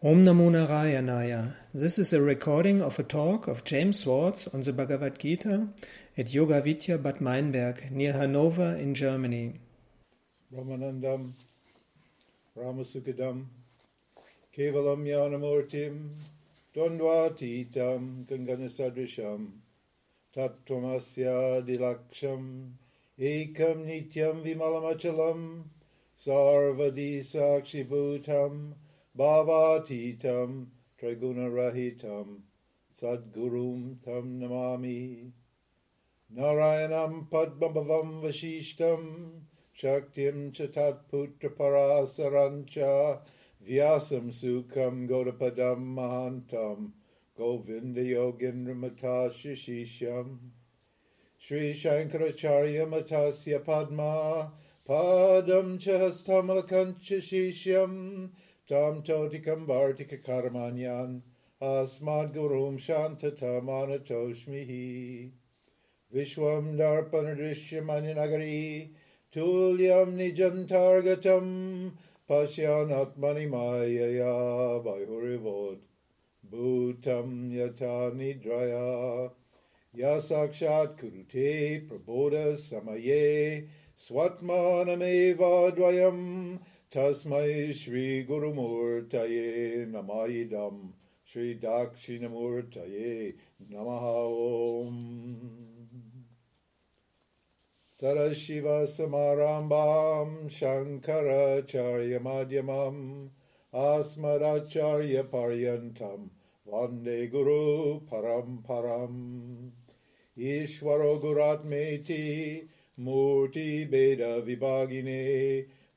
Om Namo Narayanaya. This is a recording of a talk of James Swartz on the Bhagavad Gita at Yoga Vidya Bad Meinberg near Hanover in Germany. Ramanandam, Ramasukadam, Kevalam Yanamurtim, Dondvatitam, Ganganasadrisham, Tattvamasya Dilaksham, Ekam Nityam Vimalamachalam, Sarvadi Sakshibhutam, Bhavatitam Triguna Sadgurum Tam Namami Narayanam Padmabhavam Vashishtam Shaktim Chatat Putra Parasarancha Vyasam Sukham Godapadam Mahantam Govinda Yogendra Matashishisham Sri Shankaracharya Matasya Padma Padam Chahastamalakancha Shishyam tam totikam vartika karmanyan asmad gurum vishwam darpanadrishyamani tulyam nijantargatam pasyan atmani mayaya vayurivod bhutam yata nidraya yasakshat kurute praboda samaye swatmanameva dvayam तस्मै श्रीगुरुमूर्तये नम इदं श्रीदाक्षिणमूर्तये नमः ॐ सरशिवसमारम्भां शङ्कराचार्यमाध्यमम् माध्यमम् वन्दे गुरु परं ईश्वरो गुरात्मेति मूर्तिभेदविभागिने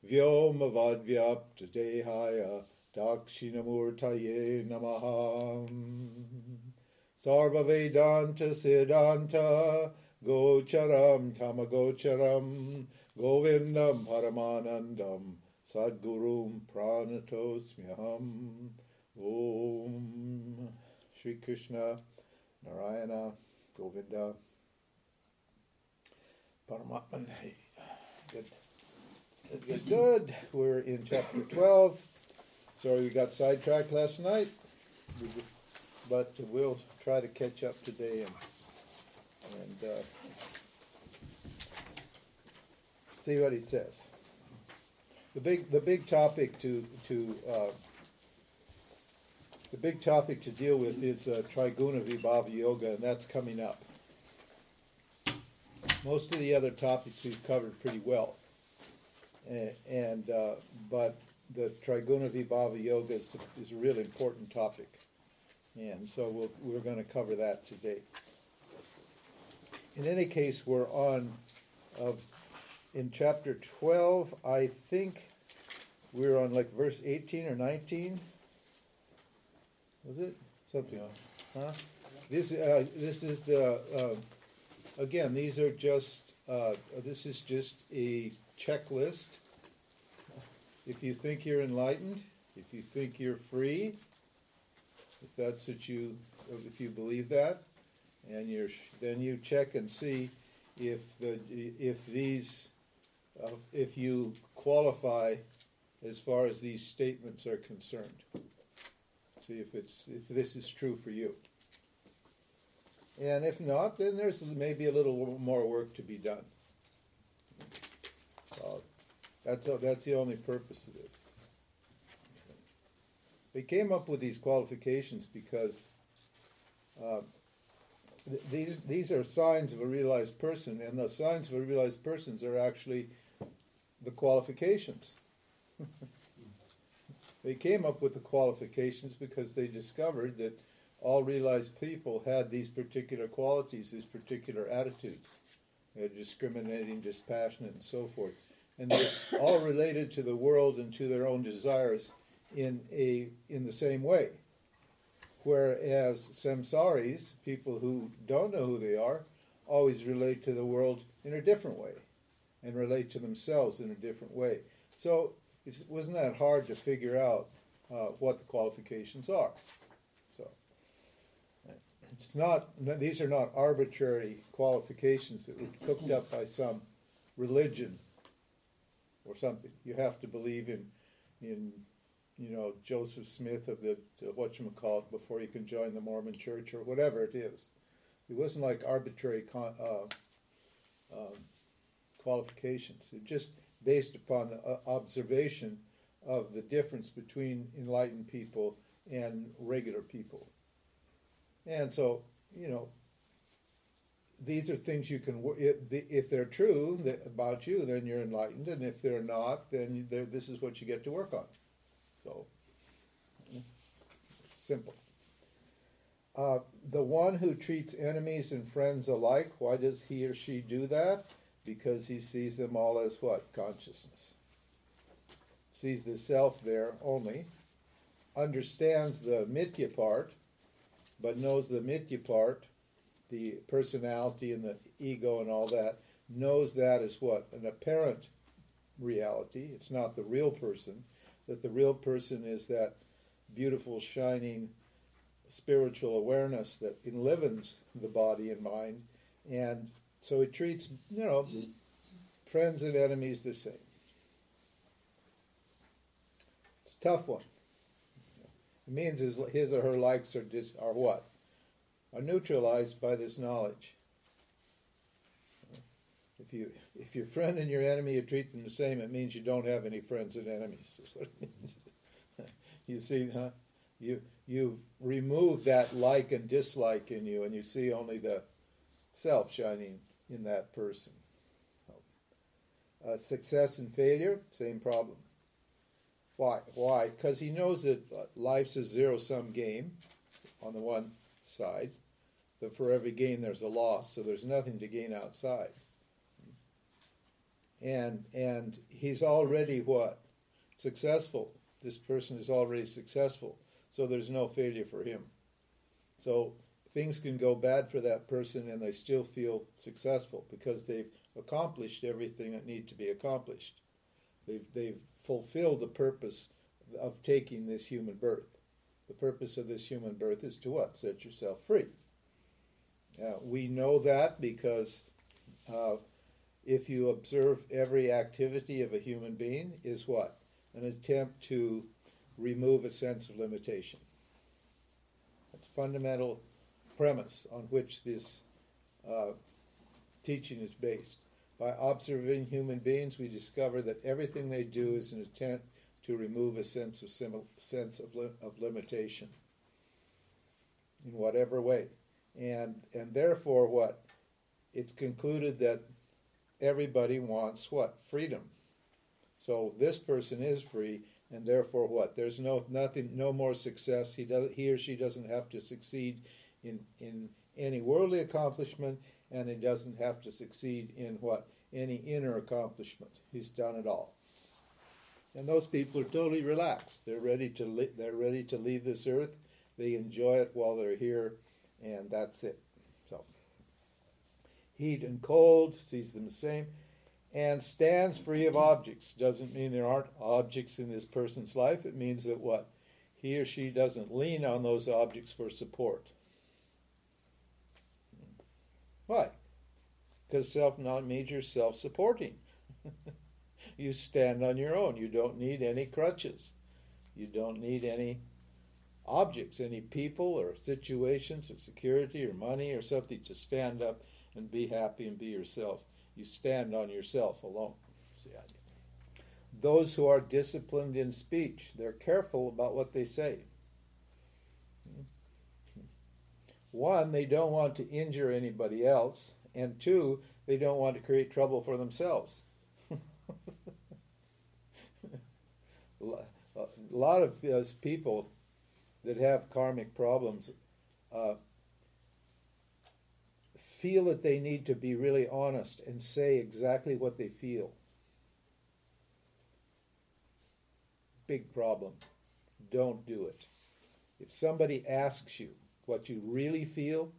व्योमवद्व्याप्तदेहाय दाक्षिणमूर्तये नमः। सर्ववेदान्त सेदान्त गोचरं धमगोचरं गोविन्दं परमानन्दं सद्गुरुं प्राणतोऽस्म्यहम् ॐ Shrikrishna Narayan Govind. परमात्मये Good, good, good. We're in chapter 12. Sorry we got sidetracked last night, but we'll try to catch up today and, and uh, see what he says. The big, the big topic to, to uh, the big topic to deal with is uh, Triguna Vibhaga Yoga, and that's coming up. Most of the other topics we've covered pretty well and uh, but the Triguna Vibhaga Yoga is, is a really important topic, and so we'll, we're going to cover that today. In any case, we're on uh, in chapter 12. I think we're on like verse 18 or 19. Was it something? Yeah. Huh? This uh, this is the uh, again. These are just uh, this is just a checklist. If you think you're enlightened, if you think you're free, if that's what you, if you believe that, and you're, then you check and see if the, if these, uh, if you qualify as far as these statements are concerned. See if it's if this is true for you. And if not, then there's maybe a little more work to be done. Uh, that's, that's the only purpose of this. They came up with these qualifications because uh, th- these, these are signs of a realized person, and the signs of a realized persons are actually the qualifications. they came up with the qualifications because they discovered that all realized people had these particular qualities, these particular attitudes. They're discriminating, dispassionate, and so forth and they're all related to the world and to their own desires in a in the same way. Whereas samsaris, people who don't know who they are, always relate to the world in a different way, and relate to themselves in a different way. So it wasn't that hard to figure out uh, what the qualifications are. It's not; these are not arbitrary qualifications that were cooked up by some religion or something. You have to believe in in you know, Joseph Smith of the, what you call it before you can join the Mormon church or whatever it is. It wasn't like arbitrary con, uh, um, qualifications. It just based upon the uh, observation of the difference between enlightened people and regular people. And so, you know, these are things you can, if they're true about you, then you're enlightened, and if they're not, then this is what you get to work on. So, simple. Uh, the one who treats enemies and friends alike, why does he or she do that? Because he sees them all as what? Consciousness. Sees the self there only, understands the mithya part, but knows the mithya part, the personality and the ego and all that, knows that is what? An apparent reality. It's not the real person that the real person is that beautiful, shining spiritual awareness that enlivens the body and mind. And so he treats, you know, friends and enemies the same. It's a tough one. It means his, his or her likes are, dis, are what? Are neutralized by this knowledge. If you if your friend and your enemy you treat them the same, it means you don't have any friends and enemies. You see, huh? You you've removed that like and dislike in you, and you see only the self shining in that person. Uh, success and failure, same problem. Why? Why? Because he knows that life's a zero sum game on the one side, that for every gain there's a loss, so there's nothing to gain outside and and he's already what successful. This person is already successful, so there's no failure for him. So things can go bad for that person, and they still feel successful because they've accomplished everything that need to be accomplished. They've they've fulfilled the purpose of taking this human birth. The purpose of this human birth is to what? Set yourself free. We know that because uh, if you observe every activity of a human being, is what? An attempt to remove a sense of limitation. That's a fundamental premise on which this uh, teaching is based. By observing human beings, we discover that everything they do is an attempt to remove a sense of sense of, li- of limitation in whatever way, and and therefore, what it's concluded that everybody wants what? Freedom. So this person is free, and therefore what? There's no nothing, no more success. He does, he or she doesn't have to succeed in in any worldly accomplishment, and he doesn't have to succeed in what? Any inner accomplishment. He's done it all. And those people are totally relaxed. They're ready to li- they're ready to leave this earth. They enjoy it while they're here, and that's it So heat and cold, sees them the same, and stands free of objects. Doesn't mean there aren't objects in this person's life. It means that what? He or she doesn't lean on those objects for support. Why? Because self knowledge is self supporting. you stand on your own. You don't need any crutches. You don't need any objects, any people or situations or security or money or something to stand up and be happy and be yourself. You stand on yourself alone. Those who are disciplined in speech, they're careful about what they say. One, they don't want to injure anybody else, and two, they don't want to create trouble for themselves. a lot of us people that have karmic problems uh, feel that they need to be really honest and say exactly what they feel. Big problem. Don't do it. If somebody asks you what you really feel,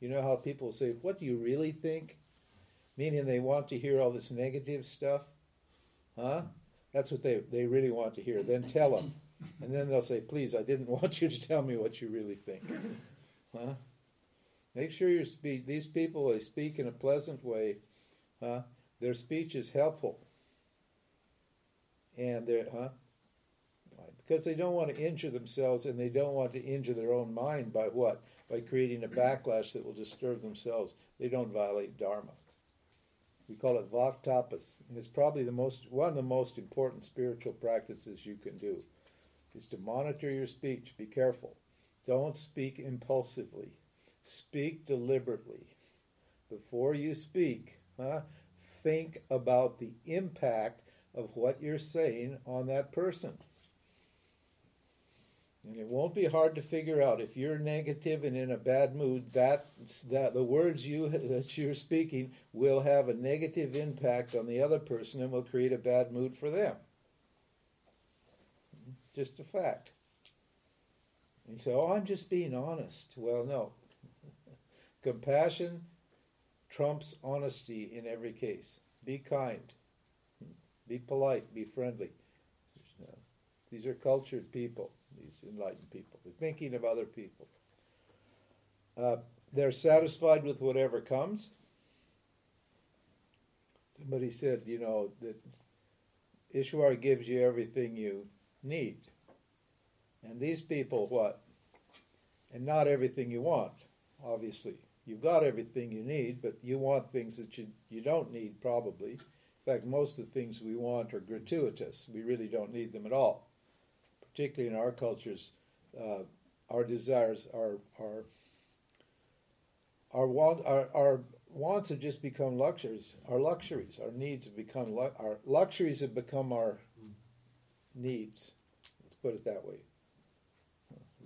you know how people say, What do you really think? Meaning they want to hear all this negative stuff. Huh? That's what they, they really want to hear. Then tell them. And then they'll say, Please, I didn't want you to tell me what you really think. Huh? Make sure your speech, these people, they speak in a pleasant way. Huh? Their speech is helpful. And they're, huh? because they don't want to injure themselves and they don't want to injure their own mind by what? By creating a backlash that will disturb themselves. They don't violate Dharma. We call it Vaktapas, and it's probably the most one of the most important spiritual practices you can do. Is to monitor your speech. Be careful. Don't speak impulsively. Speak deliberately. Before you speak, huh, think about the impact of what you're saying on that person. And it won't be hard to figure out if you're negative and in a bad mood. That that the words you that you're speaking will have a negative impact on the other person and will create a bad mood for them. Just a fact. You say, "Oh, I'm just being honest." Well, no. Compassion trumps honesty in every case. Be kind. Be polite. Be friendly. These are cultured people enlightened people. Thinking of other people. Uh, they're satisfied with whatever comes. Somebody said, you know, that Ishwar gives you everything you need. And these people, what? And not everything you want, obviously. You've got everything you need, but you want things that you, you don't need, probably. In fact, most of the things we want are gratuitous. We really don't need them at all particularly in our cultures, uh, our desires, our our our, want, our our wants have just become luxuries. Our luxuries, our needs have become our luxuries have become our needs. Let's put it that way.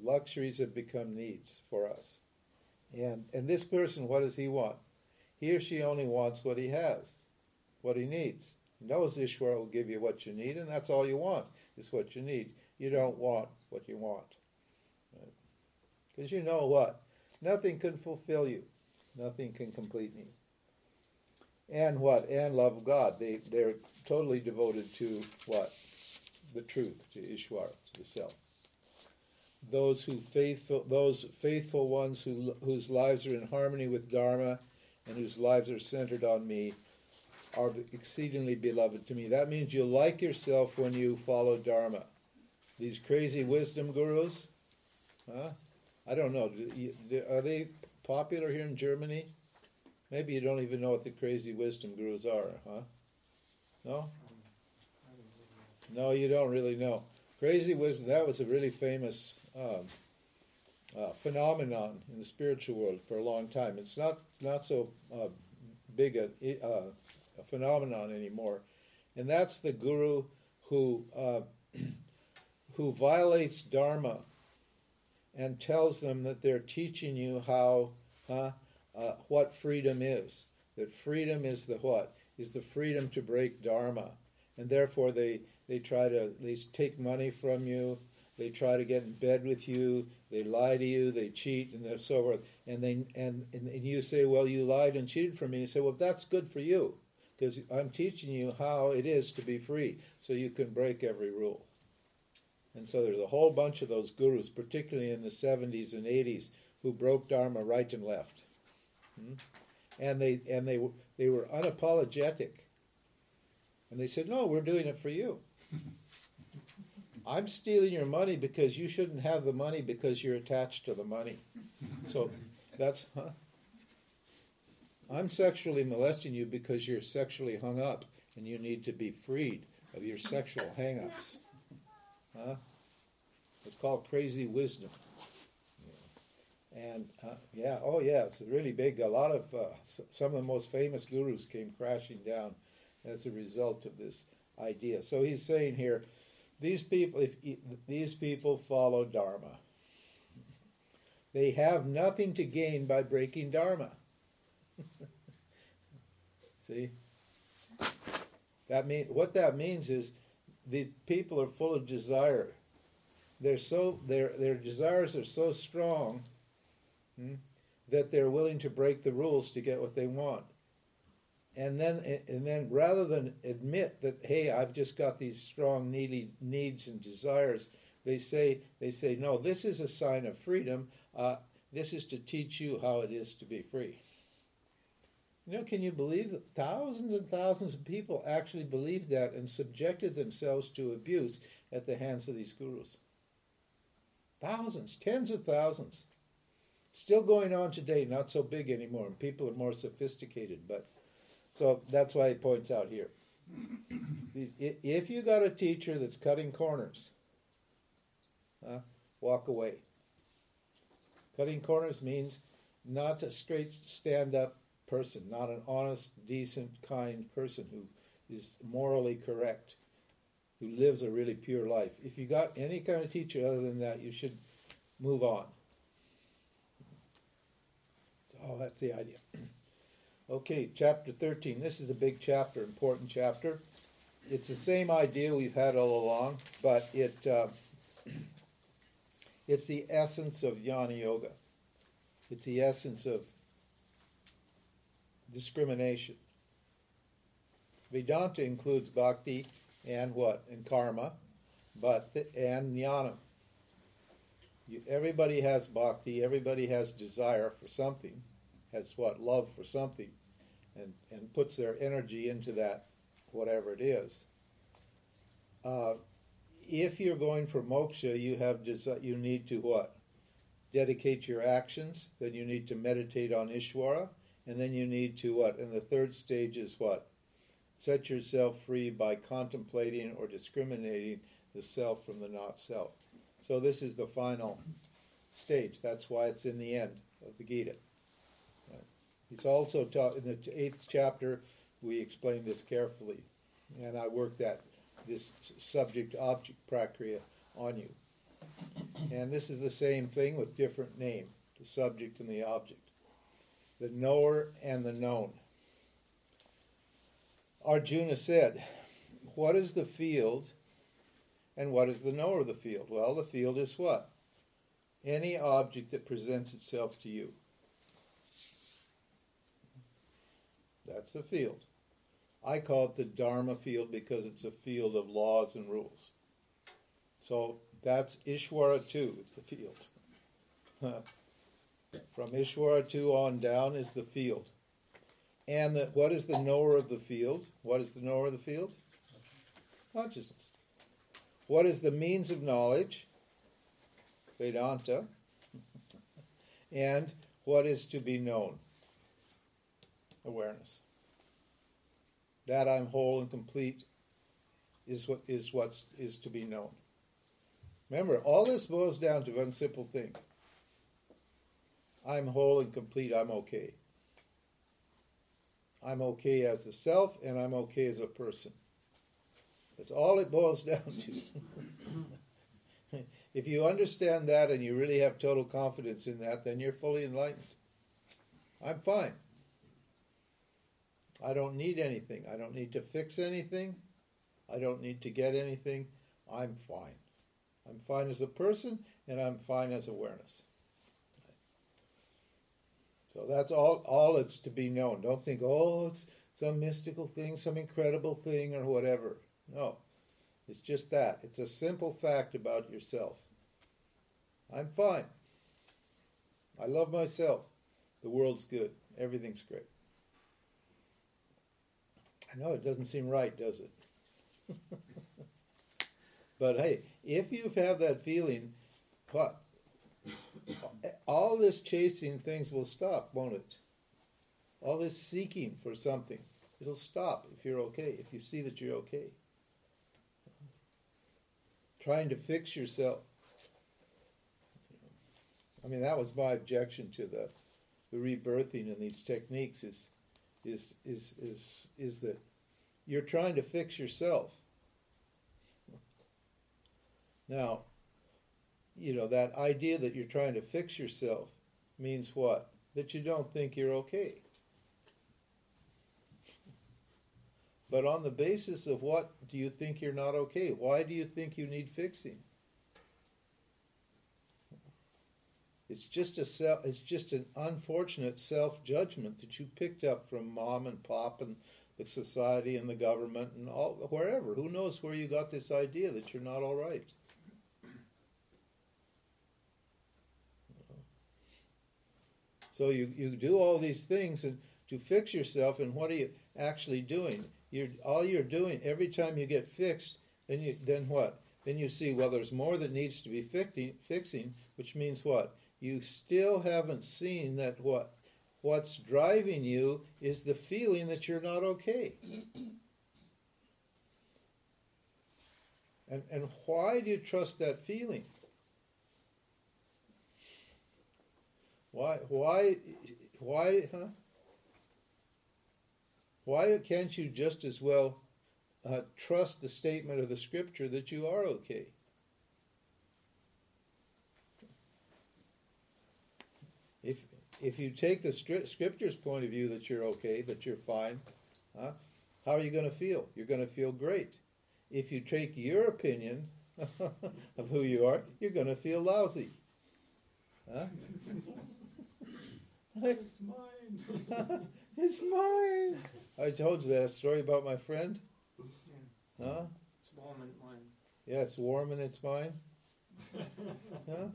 Luxuries have become needs for us. And and this person, what does he want? He or she only wants what he has, what he needs. Knows Ishwar will give you what you need, and that's all you want is what you need you don't want what you want. Because right? you know what? Nothing can fulfill you, nothing can complete me. And what? And love of God. They, they're totally devoted to what? The truth, to Ishwar, to the self. Those who faithful, those faithful ones who, whose lives are in harmony with Dharma and whose lives are centered on me are exceedingly beloved to me. That means you like yourself when you follow Dharma these crazy wisdom gurus. Huh? I don't know. Are they popular here in Germany? Maybe you don't even know what the crazy wisdom gurus are, huh? No? No, you don't really know. Crazy wisdom, that was a really famous um, uh, phenomenon in the spiritual world for a long time. It's not, not so uh, big a, uh, a, phenomenon anymore. And that's the guru who uh, who violates Dharma and tells them that they're teaching you how uh, what freedom is. That freedom is the what? Is the freedom to break Dharma. And therefore they, they try to at least take money from you, they try to get in bed with you, they lie to you, they cheat, and they're so forth. And they and, and, and you say, Well, you lied and cheated for me. You say, Well, that's good for you, because I'm teaching you how it is to be free, so you can break every rule. And so there's a whole bunch of those gurus, particularly in the 70s and 80s, who broke Dharma right and left. Hmm? And they and they they were unapologetic. And they said, "No, we're doing it for you. I'm stealing your money because you shouldn't have the money because you're attached to the money. So that's huh? I'm sexually molesting you because you're sexually hung up and you need to be freed of your sexual hang-ups. Huh? It's called Crazy Wisdom. And uh, yeah, oh yeah, it's really big. A lot of uh, some of the most famous gurus came crashing down as a result of this idea. So he's saying here, these people, if these people follow Dharma, they have nothing to gain by breaking Dharma. See, that mean what that means is these people are full of desire. They're so their their desires are so strong hmm, that they're willing to break the rules to get what they want. And then and then rather than admit that hey I've just got these strong needy needs and desires, they say they say no this is a sign of freedom. Uh, this is to teach you how it is to be free. You know, can you believe that thousands and thousands of people actually believed that and subjected themselves to abuse at the hands of these gurus? Thousands, tens of thousands. Still going on today, not so big anymore, and people are more sophisticated, but so that's why he points out here. If you got a teacher that's cutting corners, uh, walk away. Cutting corners means not a straight stand up person, not an honest, decent, kind person who is morally correct, who lives a really pure life. If you got any kind of teacher other than that, you should move on. Oh, that's the idea. Okay, chapter 13. This is a big chapter, important chapter. It's the same idea we've had all along, but it uh, it's the essence of Jnana Yoga. It's the essence of discrimination. Vedanta includes bhakti and what? And karma, but the, and jnana. You, everybody has bhakti, everybody has desire for something, has what? Love for something, and, and puts their energy into that, whatever it is. Uh, if you're going for moksha, you have desi- you need to what? Dedicate your actions. Then you need to meditate on Ishvara, and then you need to what? And the third stage is what? Set yourself free by contemplating or discriminating the self from the not self. So this is the final stage. That's why it's in the end of the Gita. It's also taught in the eighth chapter. We explain this carefully, and I work that this subject object prakriya on you. And this is the same thing with different name, the subject and the object, the knower and the known. Arjuna said, What is the field and what is the knower of the field? Well, the field is what? Any object that presents itself to you. That's the field. I call it the Dharma field because it's a field of laws and rules. So that's Ishwara too, it's the field. From Ishwara 2 on down is the field. And the, what is the knower of the field? What is the knower of the field? Consciousness. What is the means of knowledge? Vedanta. and what is to be known? Awareness that I'm whole and complete is what is what is to be known. Remember, all this boils down to one simple thing. I'm whole and complete, I'm okay. I'm okay as a self and I'm okay as a person. That's all it boils down to. if you understand that and you really have total confidence in that, then you're fully enlightened. I'm fine. I don't need anything. I don't need to fix anything. I don't need to get anything. I'm fine. I'm fine as a person and I'm fine as awareness. So that's all all it's to be known. Don't think, oh, it's some mystical thing, some incredible thing or whatever. No. It's just that. It's a simple fact about yourself. I'm fine. I love myself. The world's good. Everything's great. I know it doesn't seem right, does it? but hey, if you have that feeling, what? All this chasing things will stop, won't it? All this seeking for something, it'll stop if you're okay, if you see that you're okay. Trying to fix yourself. I mean, that was my objection to the, the rebirthing and these techniques is is is is is that you're trying to fix yourself. Now, you know, that idea that you're trying to fix yourself means what? That you don't think you're okay. But on the basis of what do you think you're not okay? Why do you think you need fixing? It's just a self, it's just an unfortunate self-judgment that you picked up from mom and pop and the society and the government and all wherever. Who knows where you got this idea that you're not all right? So you, you do all these things and to fix yourself, and what are you actually doing? You're all you're doing every time you get fixed. Then you then what? Then you see well, there's more that needs to be fixing, fixing, which means what? You still haven't seen that what what's driving you is the feeling that you're not okay. And, and why do you trust that feeling? Why, why, why, huh? Why can't you just as well uh, trust the statement of the scripture that you are okay? If, if you take the scripture's point of view that you're okay, that you're fine, huh, how are you going to feel? You're going to feel great. If you take your opinion of who you are, you're going to feel lousy. Huh? It's mine. it's mine. I told you that story about my friend. Yeah. Huh? It's warm and mine. Yeah, it's warm and it's mine. huh?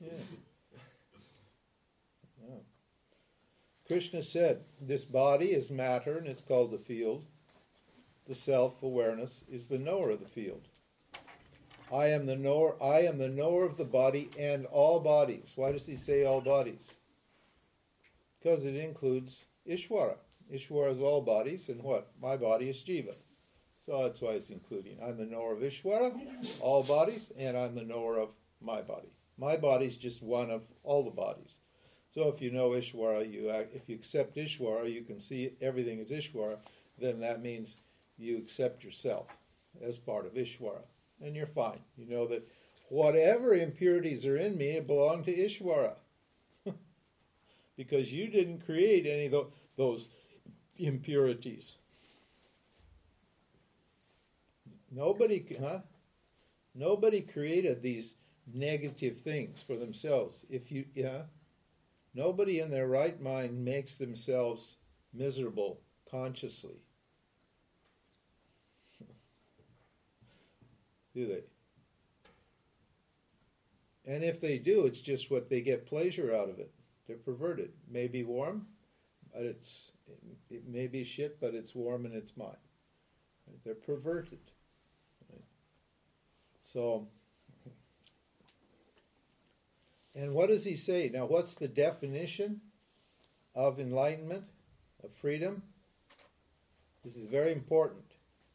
Yeah. yeah. Krishna said, This body is matter and it's called the field. The self awareness is the knower of the field. I am the knower I am the knower of the body and all bodies. Why does he say all bodies? Because it includes Ishwara. Ishwara is all bodies, and what? My body is Jiva. So that's why it's including. I'm the knower of Ishwara, all bodies, and I'm the knower of my body. My body is just one of all the bodies. So if you know Ishwara, you if you accept Ishwara, you can see everything is Ishwara. Then that means you accept yourself as part of Ishwara, and you're fine. You know that whatever impurities are in me belong to Ishwara, because you didn't create any of those impurities. Nobody, huh? Nobody created these negative things for themselves. If you, yeah, nobody in their right mind makes themselves miserable consciously. do they? And if they do, it's just what they get pleasure out of it. They're perverted. May be warm, but it's it may be shit, but it's warm and it's mine. They're perverted. So, and what does he say? Now, what's the definition of enlightenment, of freedom? This is very important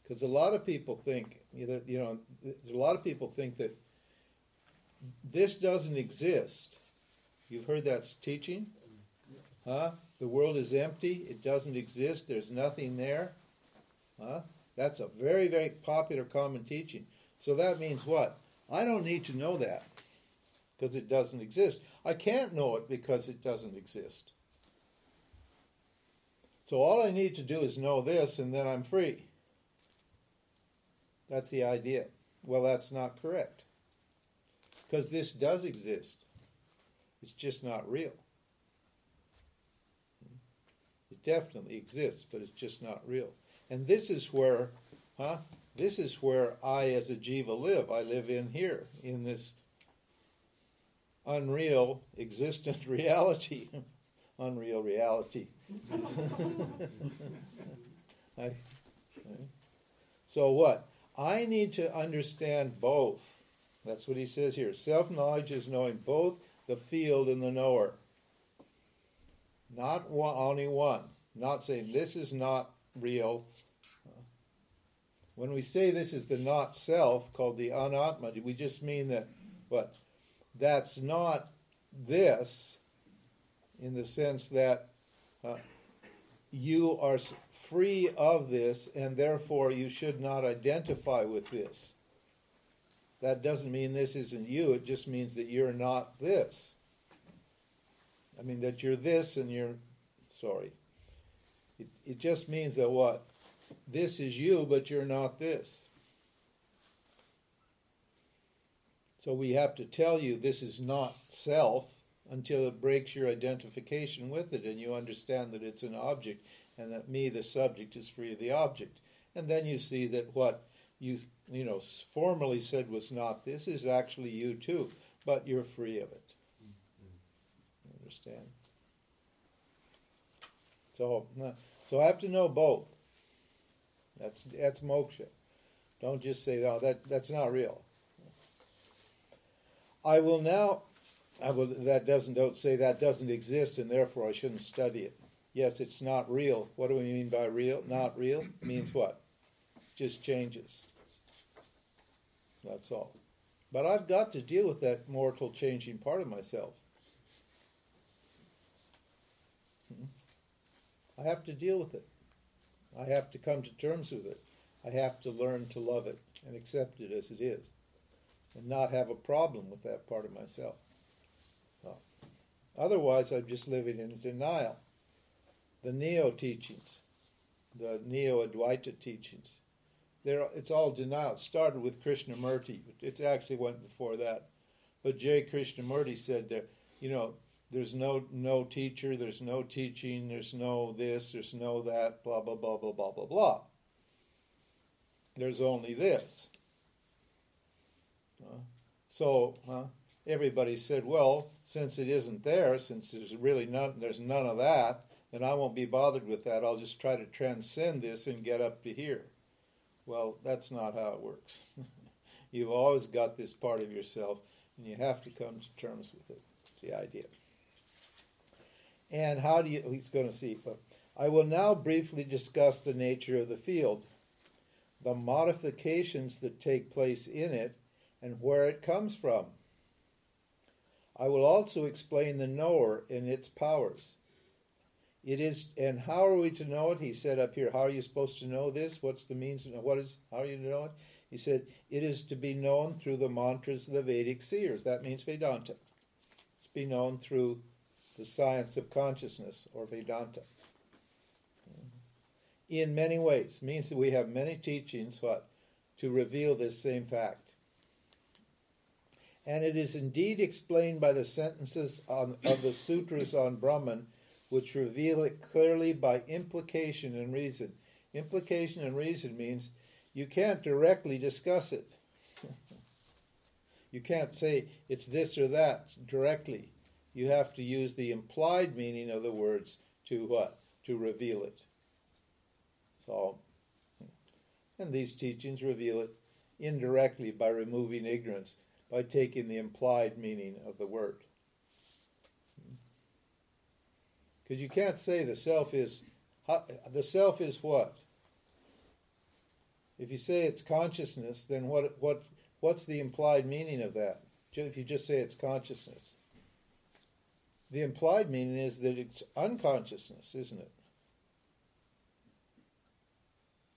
because a lot of people think that you know a lot of people think that this doesn't exist. You've heard that teaching, huh? The world is empty. It doesn't exist. There's nothing there. Huh? That's a very, very popular common teaching. So that means what? I don't need to know that because it doesn't exist. I can't know it because it doesn't exist. So all I need to do is know this and then I'm free. That's the idea. Well, that's not correct. Because this does exist. It's just not real. It definitely exists, but it's just not real. And this is where, huh? This is where I, as a jiva, live. I live in here, in this unreal, existent reality. unreal reality. I, so what? I need to understand both. That's what he says here. Self knowledge is knowing both the field and the knower. Not one, only one. Not saying this is not real. When we say this is the not self, called the anatma, we just mean that what? That's not this in the sense that uh, you are free of this and therefore you should not identify with this. That doesn't mean this isn't you, it just means that you're not this. I mean, that you're this and you're, sorry. It, it just means that what? This is you, but you're not this. So we have to tell you this is not self until it breaks your identification with it and you understand that it's an object and that me, the subject, is free of the object. And then you see that what you you know formerly said was not this is actually you too, but you're free of it. Mm-hmm. Understand? So, so I have to know both. That's that's moksha. Don't just say, "Oh, that that's not real." I will now. I will. That doesn't. Don't say that doesn't exist, and therefore I shouldn't study it. Yes, it's not real. What do we mean by real? Not real means what? Just changes. That's all. But I've got to deal with that mortal, changing part of myself. Hmm? I have to deal with it. I have to come to terms with it. I have to learn to love it and accept it as it is and not have a problem with that part of myself. Otherwise, I'm just living in denial. The Neo teachings, the Neo Advaita teachings, it's all denial. It started with Krishnamurti. It actually went before that. But J. Krishnamurti said that, you know, there's no no teacher, there's no teaching, there's no this, there's no that, blah blah blah blah blah blah blah. There's only this. Uh, so uh, everybody said, well, since it isn't there, since there's really none, there's none of that, then I won't be bothered with that. I'll just try to transcend this and get up to here. Well, that's not how it works. You've always got this part of yourself, and you have to come to terms with it. It's the idea. And how do you, he's going to see, but I will now briefly discuss the nature of the field, the modifications that take place in it, and where it comes from. I will also explain the knower and its powers. It is, and how are we to know it? He said up here, how are you supposed to know this? What's the means? What is, how are you to know it? He said, it is to be known through the mantras of the Vedic seers. That means Vedanta. It's to be known through the science of consciousness or Vedanta. In many ways. It means that we have many teachings, what? To reveal this same fact. And it is indeed explained by the sentences on, of the sutras on Brahman which reveal it clearly by implication and reason. Implication and reason means you can't directly discuss it. you can't say it's this or that directly. You have to use the implied meaning of the words to what? To reveal it. So, and these teachings reveal it indirectly by removing ignorance, by taking the implied meaning of the word. Because you can't say the self is the self is what? If you say it's consciousness, then what what what's the implied meaning of that? If you just say it's consciousness. The implied meaning is that it's unconsciousness, isn't it?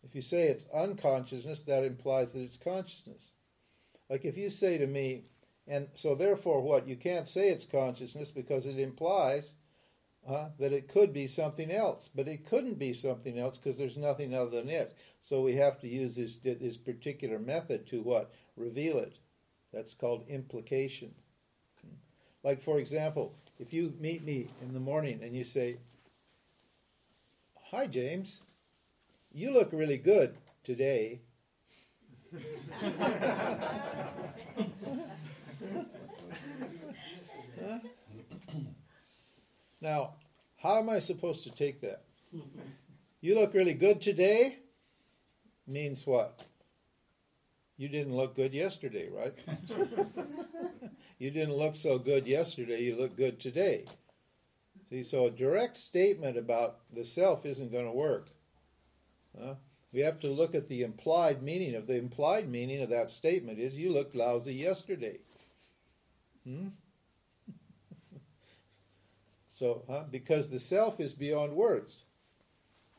If you say it's unconsciousness, that implies that it's consciousness. Like if you say to me, and so therefore what? You can't say it's consciousness because it implies uh, that it could be something else, but it couldn't be something else because there's nothing other than it. So we have to use this this particular method to what reveal it. That's called implication. Like for example, if you meet me in the morning and you say, "Hi, James, you look really good today." huh? Now, how am I supposed to take that? You look really good today means what? You didn't look good yesterday, right? you didn't look so good yesterday, you look good today. See, so a direct statement about the self isn't going to work. Uh, we have to look at the implied meaning of the implied meaning of that statement is you looked lousy yesterday. Hmm? So, huh? because the self is beyond words.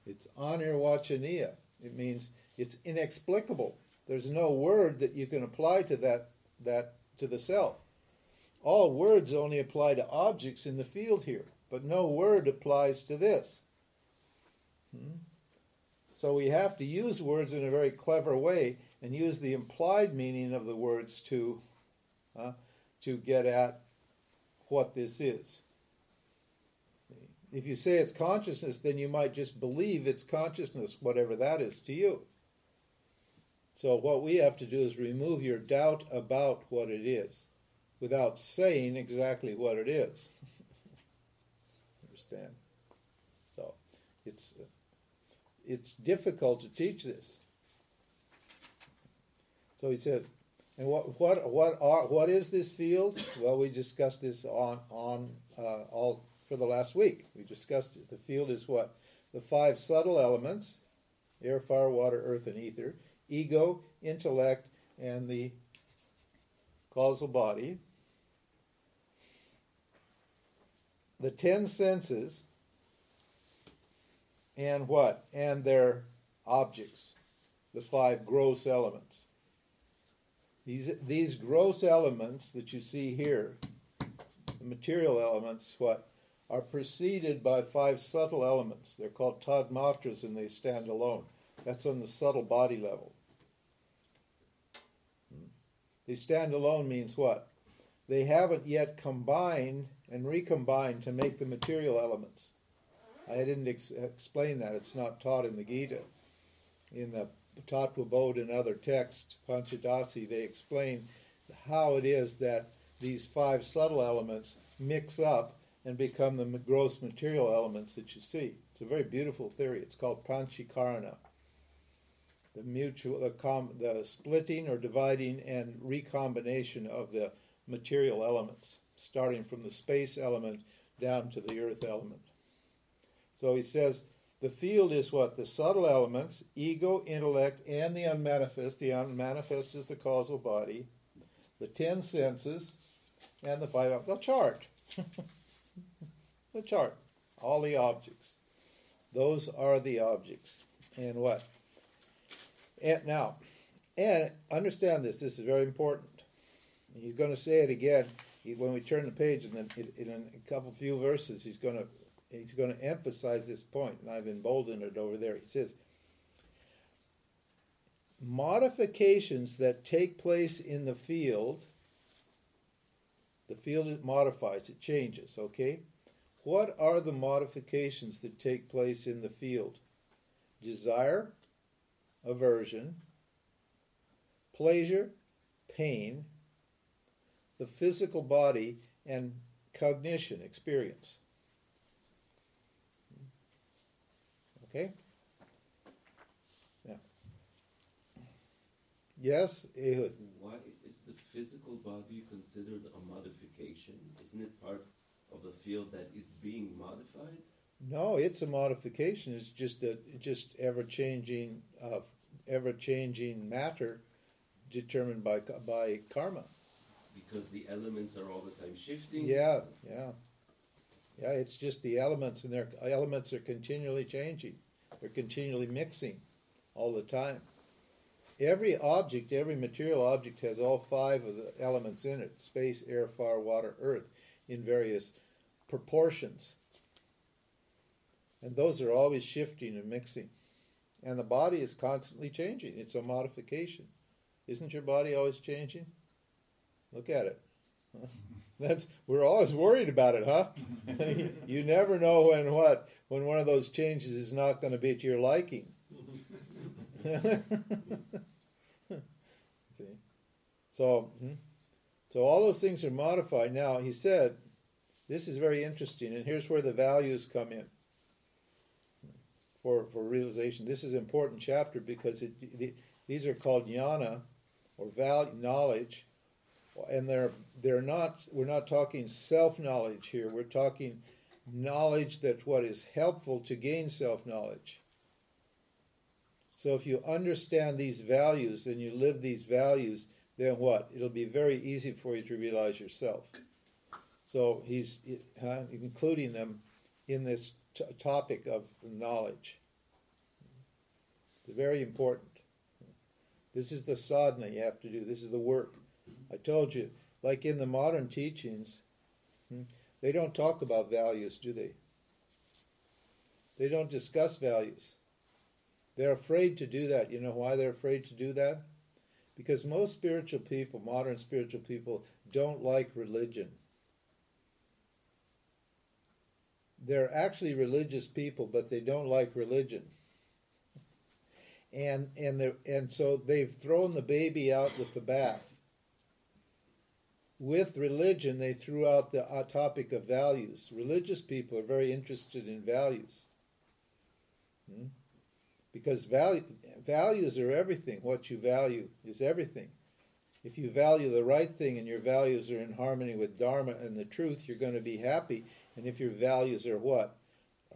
It's anirvachaniya. It means it's inexplicable. There's no word that you can apply to that, that to the self. All words only apply to objects in the field here, but no word applies to this. Hmm? So we have to use words in a very clever way and use the implied meaning of the words to, uh, to get at what this is. If you say it's consciousness, then you might just believe it's consciousness, whatever that is to you. So, what we have to do is remove your doubt about what it is without saying exactly what it is. Understand? So, It's it's difficult to teach this. So he said, and what what what are what is this field? Well, we discussed this on on uh, all for the last week. We discussed it. The field is what the five subtle elements: air, fire, water, earth, and ether. Ego, intellect, and the causal body. The ten senses, and what? And their objects, the five gross elements. These, these gross elements that you see here, the material elements, what? Are preceded by five subtle elements. They're called tanmatras and they stand alone. That's on the subtle body level. Hmm. They stand alone means what? They haven't yet combined and recombined to make the material elements. I didn't ex- explain that. It's not taught in the Gita. In the Tattva Bodh and other texts, Panchadasi, they explain how it is that these five subtle elements mix up and become the gross material elements that you see. It's a very beautiful theory. It's called Panchikarana. The mutual, the, com, the splitting or dividing and recombination of the material elements, starting from the space element down to the earth element. So he says the field is what? The subtle elements, ego, intellect, and the unmanifest. The unmanifest is the causal body, the ten senses, and the five. The chart. the chart. All the objects. Those are the objects. And what? And now, and understand this. This is very important. He's going to say it again when we turn the page, and then in a couple few verses, he's going to he's going to emphasize this point, and I've emboldened it over there. He says, modifications that take place in the field, the field it modifies, it changes, okay? What are the modifications that take place in the field? Desire, aversion, pleasure, pain, the physical body, and cognition, experience. Okay? Yes, Ehud. Why is the physical body considered a modification? Isn't it part of the field that is being modified? No, it's a modification. It's just a just ever changing, uh, ever changing matter, determined by by karma. Because the elements are all the time shifting. Yeah, yeah. Yeah, it's just the elements, and their elements are continually changing. They're continually mixing all the time. Every object, every material object has all five of the elements in it space, air, fire, water, earth in various proportions. And those are always shifting and mixing. And the body is constantly changing. It's a modification. Isn't your body always changing? Look at it. That's we're always worried about it, huh? you never know when what when one of those changes is not going to be to your liking. See, so hmm? so all those things are modified. Now he said, this is very interesting, and here's where the values come in for for realization. This is an important chapter because it, the, these are called jnana or value knowledge and they're they're not we're not talking self knowledge here. We're talking knowledge that what is helpful to gain self knowledge so if you understand these values and you live these values then what? It'll be very easy for you to realize yourself so he's uh, including them in this t- topic of knowledge it's very important this is the sadhana you have to do this is the work I told you, like in the modern teachings, hmm, they don't talk about values, do they? They don't discuss values. They're afraid to do that. You know why they're afraid to do that? Because most spiritual people, modern spiritual people, don't like religion. They're actually religious people, but they don't like religion. And and and so they've thrown the baby out with the bath with religion, they threw out the uh, topic of values. Religious people are very interested in values. Hmm? Because value, values are everything. What you value is everything. If you value the right thing and your values are in harmony with Dharma and the truth, you're going to be happy. And if your values are what?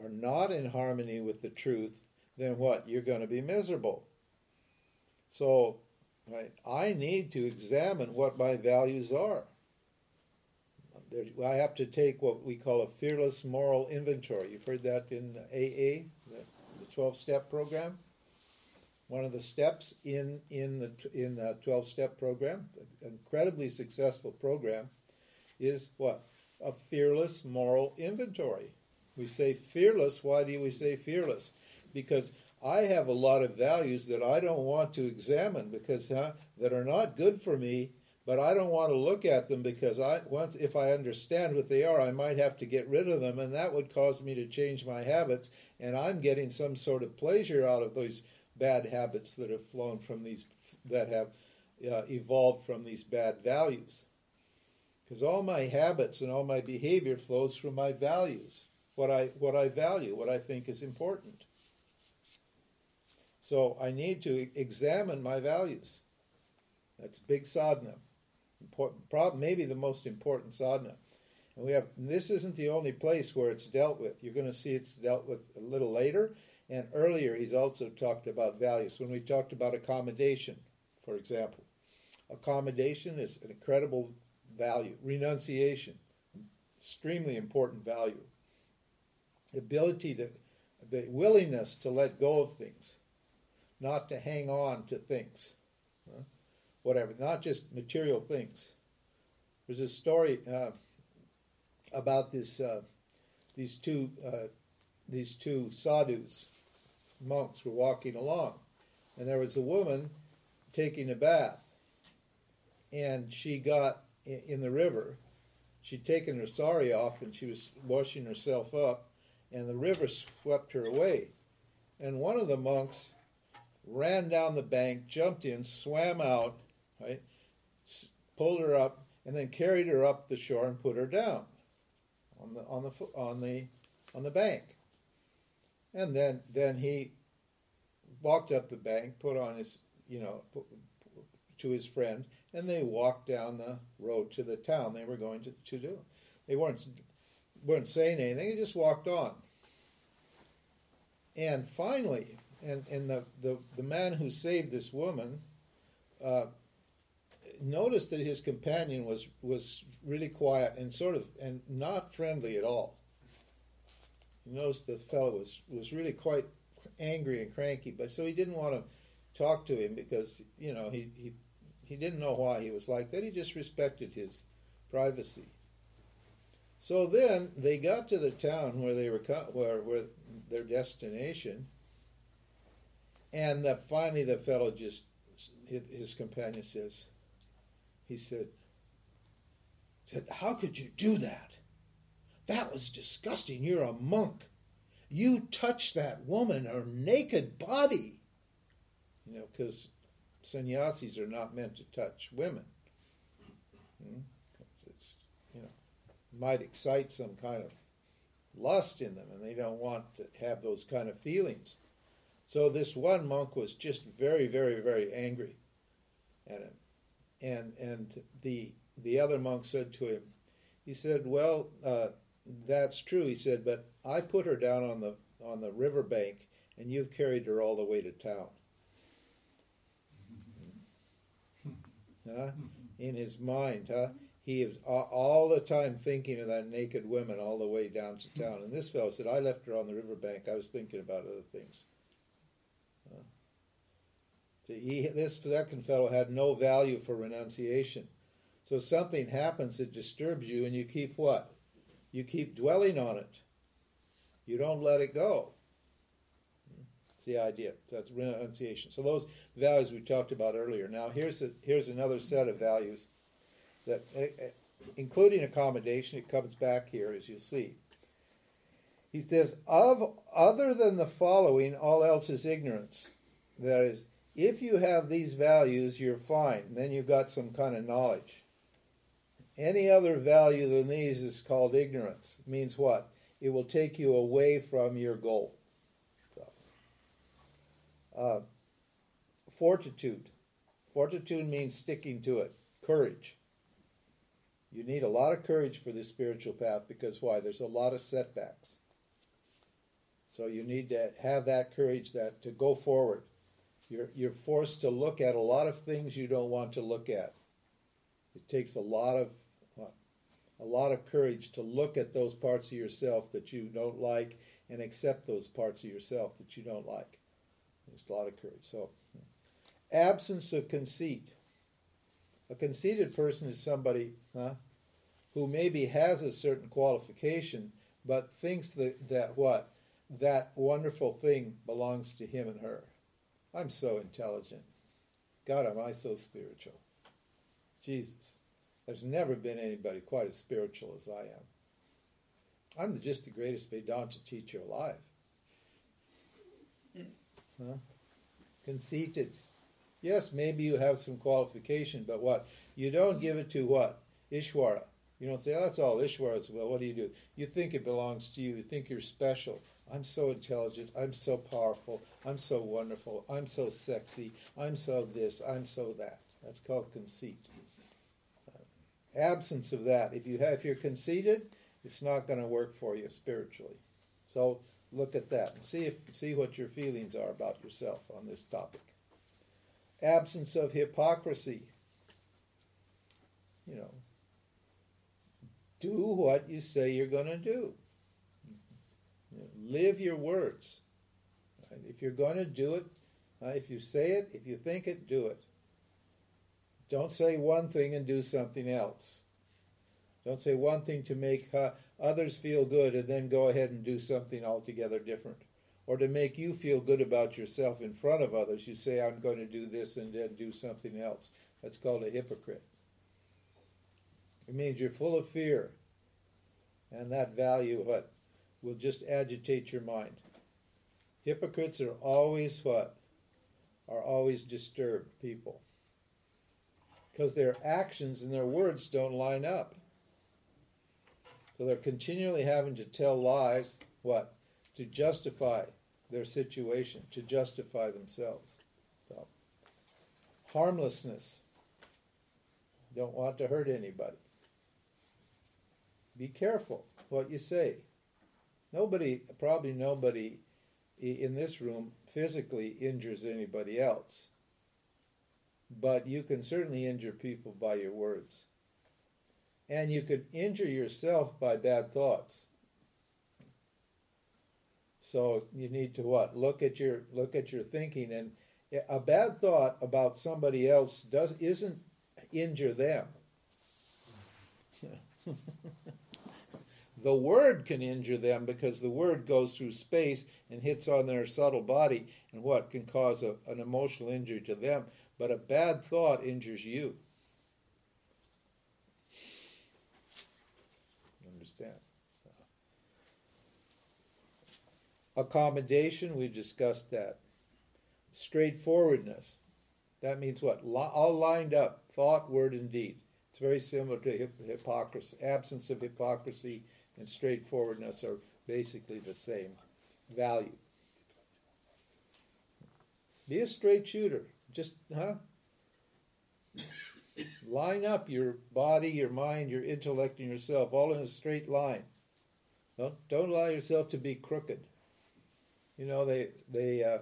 Are not in harmony with the truth, then what? You're going to be miserable. So, right, I need to examine what my values are. I have to take what we call a fearless moral inventory. You've heard that in AA, the 12 step program. One of the steps in, in the in the 12 step program, incredibly successful program, is what? A fearless moral inventory. We say fearless. Why do we say fearless? Because I have a lot of values that I don't want to examine because huh, that are not good for me but I don't want to look at them because I once if I understand what they are, I might have to get rid of them, and that would cause me to change my habits. And I'm getting some sort of pleasure out of those bad habits that have flown from these that have uh, evolved from these bad values. Because all my habits and all my behavior flows from my values, what I what I value, what I think is important. So I need to examine my values. That's big sadhana important, maybe the most important sadhana. And we have and this isn't the only place where it's dealt with. You're going to see it's dealt with a little later. And earlier, he's also talked about values. When we talked about accommodation, for example, accommodation is an incredible value. Renunciation, extremely important value. The ability to, the willingness to let go of things, not to hang on to things whatever, not just material things. There's a story uh, about this uh, these two uh, these two sadhus, monks, were walking along, and there was a woman taking a bath, and she got in the river. She'd taken her sari off, and she was washing herself up, and the river swept her away. And one of the monks ran down the bank, jumped in, swam out, right? Pulled her up and then carried her up the shore and put her down on the on the on the on the bank. And then then he walked up the bank, put on his you know to his friend, and they walked down the road to the town they were going to, to do. They weren't weren't saying anything; they just walked on. And finally, and and the the, the man who saved this woman uh, noticed that his companion was was really quiet and sort of and not friendly at all. He noticed the fellow was was really quite angry and cranky, but so he didn't want to talk to him because you know he he he didn't know why he was like that. He just respected his privacy. So then they got to the town where they were where where their destination, and the, finally the fellow just his companion says, he said, said, How could you do that? That was disgusting. You're a monk. You touched that woman, her naked body. You know, because sannyasis are not meant to touch women. Hmm? It's, you know, might excite some kind of lust in them, and they don't want to have those kind of feelings. So this one monk was just very, very, very angry at him and and the the other monk said to him, he said, "Well, uh, that's true." He said, "But I put her down on the on the river bank, and you've carried her all the way to town." Huh? In his mind, huh? He is all the time thinking of that naked woman all the way down to town. And this fellow said, "I left her on the river bank. I was thinking about other things." he, this second fellow had no value for renunciation. So something happens that disturbs you, and you keep what? You keep dwelling on it. You don't let it go. The idea. That's renunciation. So those values we talked about earlier. Now here's a, here's another set of values that, eh, eh, including accommodation, it comes back here as you'll see. He says, of other than the following, all else is ignorance. That is, if you have these values, you're fine. Then you've got some kind of knowledge. Any other value than these is called ignorance. It means what? It will take you away from your goal. Uh, fortitude. Fortitude means sticking to it. Courage. You need a lot of courage for this spiritual path because why? There's a lot of setbacks. So you need to have that courage that to go forward. You're you're forced to look at a lot of things you don't want to look at. It takes a lot of a lot of courage to look at those parts of yourself that you don't like and accept those parts of yourself that you don't like. There's a lot of courage. So, absence of conceit. A conceited person is somebody huh, who maybe has a certain qualification, but thinks that, that what? That wonderful thing belongs to him and her. I'm so intelligent. God, am I so spiritual? Jesus. There's never been anybody quite as spiritual as I am. I'm just the greatest Vedanta teacher alive. Huh? Conceited. Yes, maybe you have some qualification, but what? You don't give it to what? Ishwara. You don't say, oh, that's all Ishwara's well. What do you do? You think it belongs to you. You think you're special. I'm so intelligent. I'm so powerful. I'm so wonderful. I'm so sexy. I'm so this. I'm so that. That's called conceit uh, absence of that, if you have, if you're conceited, it's not going to work for you spiritually. So look at that and see if see what your feelings are about yourself on this topic. Absence of hypocrisy. You know, do what you say you're going to do. Live your words. Right? If you're going to do it, uh, if you say it, if you think it, do it. Don't say one thing and do something else. Don't say one thing to make uh, others feel good and then go ahead and do something altogether different. Or to make you feel good about yourself in front of others, you say, I'm going to do this and then do something else. That's called a hypocrite. It means you're full of fear. And that value, what? Will just agitate your mind. Hypocrites are always what? Are always disturbed people because their actions and their words don't line up. So they're continually having to tell lies, what? To justify their situation, to justify themselves. So, harmlessness. Don't want to hurt anybody. Be careful what you say. Nobody, probably nobody in this room physically injures anybody else but you can certainly injure people by your words. And you could injure yourself by bad thoughts. So you need to what? Look at your look at your thinking and a bad thought about somebody else does isn't injure them. the word can injure them because the word goes through space and hits on their subtle body and what can cause a, an emotional injury to them but a bad thought injures you. Understand? Accommodation, we discussed that. Straightforwardness. That means what? All lined up, thought, word, and deed. It's very similar to hypocrisy. Absence of hypocrisy and straightforwardness are basically the same value. Be a straight shooter. Just, huh? line up your body, your mind, your intellect, and yourself all in a straight line. Don't don't allow yourself to be crooked. You know they they uh,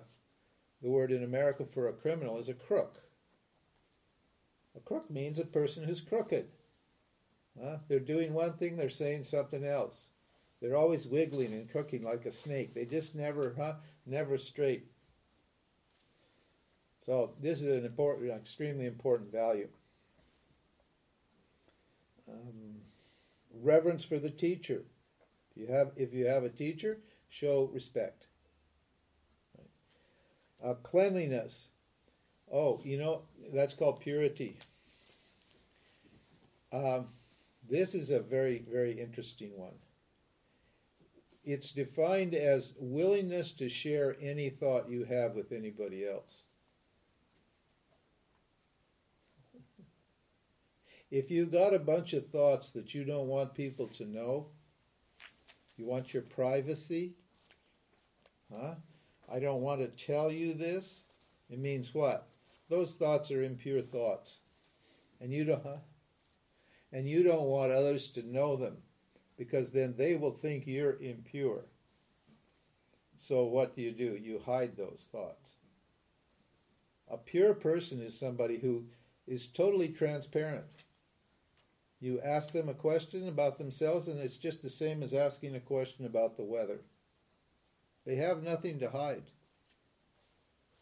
the word in America for a criminal is a crook. A crook means a person who's crooked. Huh? They're doing one thing, they're saying something else. They're always wiggling and crooking like a snake. They just never, huh? Never straight. So this is an important, extremely important value. Um, reverence for the teacher. If you have, if you have a teacher, show respect. Uh, cleanliness. Oh, you know that's called purity. Um, this is a very, very interesting one. It's defined as willingness to share any thought you have with anybody else. If you've got a bunch of thoughts that you don't want people to know, you want your privacy, huh? I don't want to tell you this, it means what? Those thoughts are impure thoughts. And you don't and you don't want others to know them because then they will think you're impure. So what do you do? You hide those thoughts. A pure person is somebody who is totally transparent. You ask them a question about themselves, and it's just the same as asking a question about the weather. They have nothing to hide.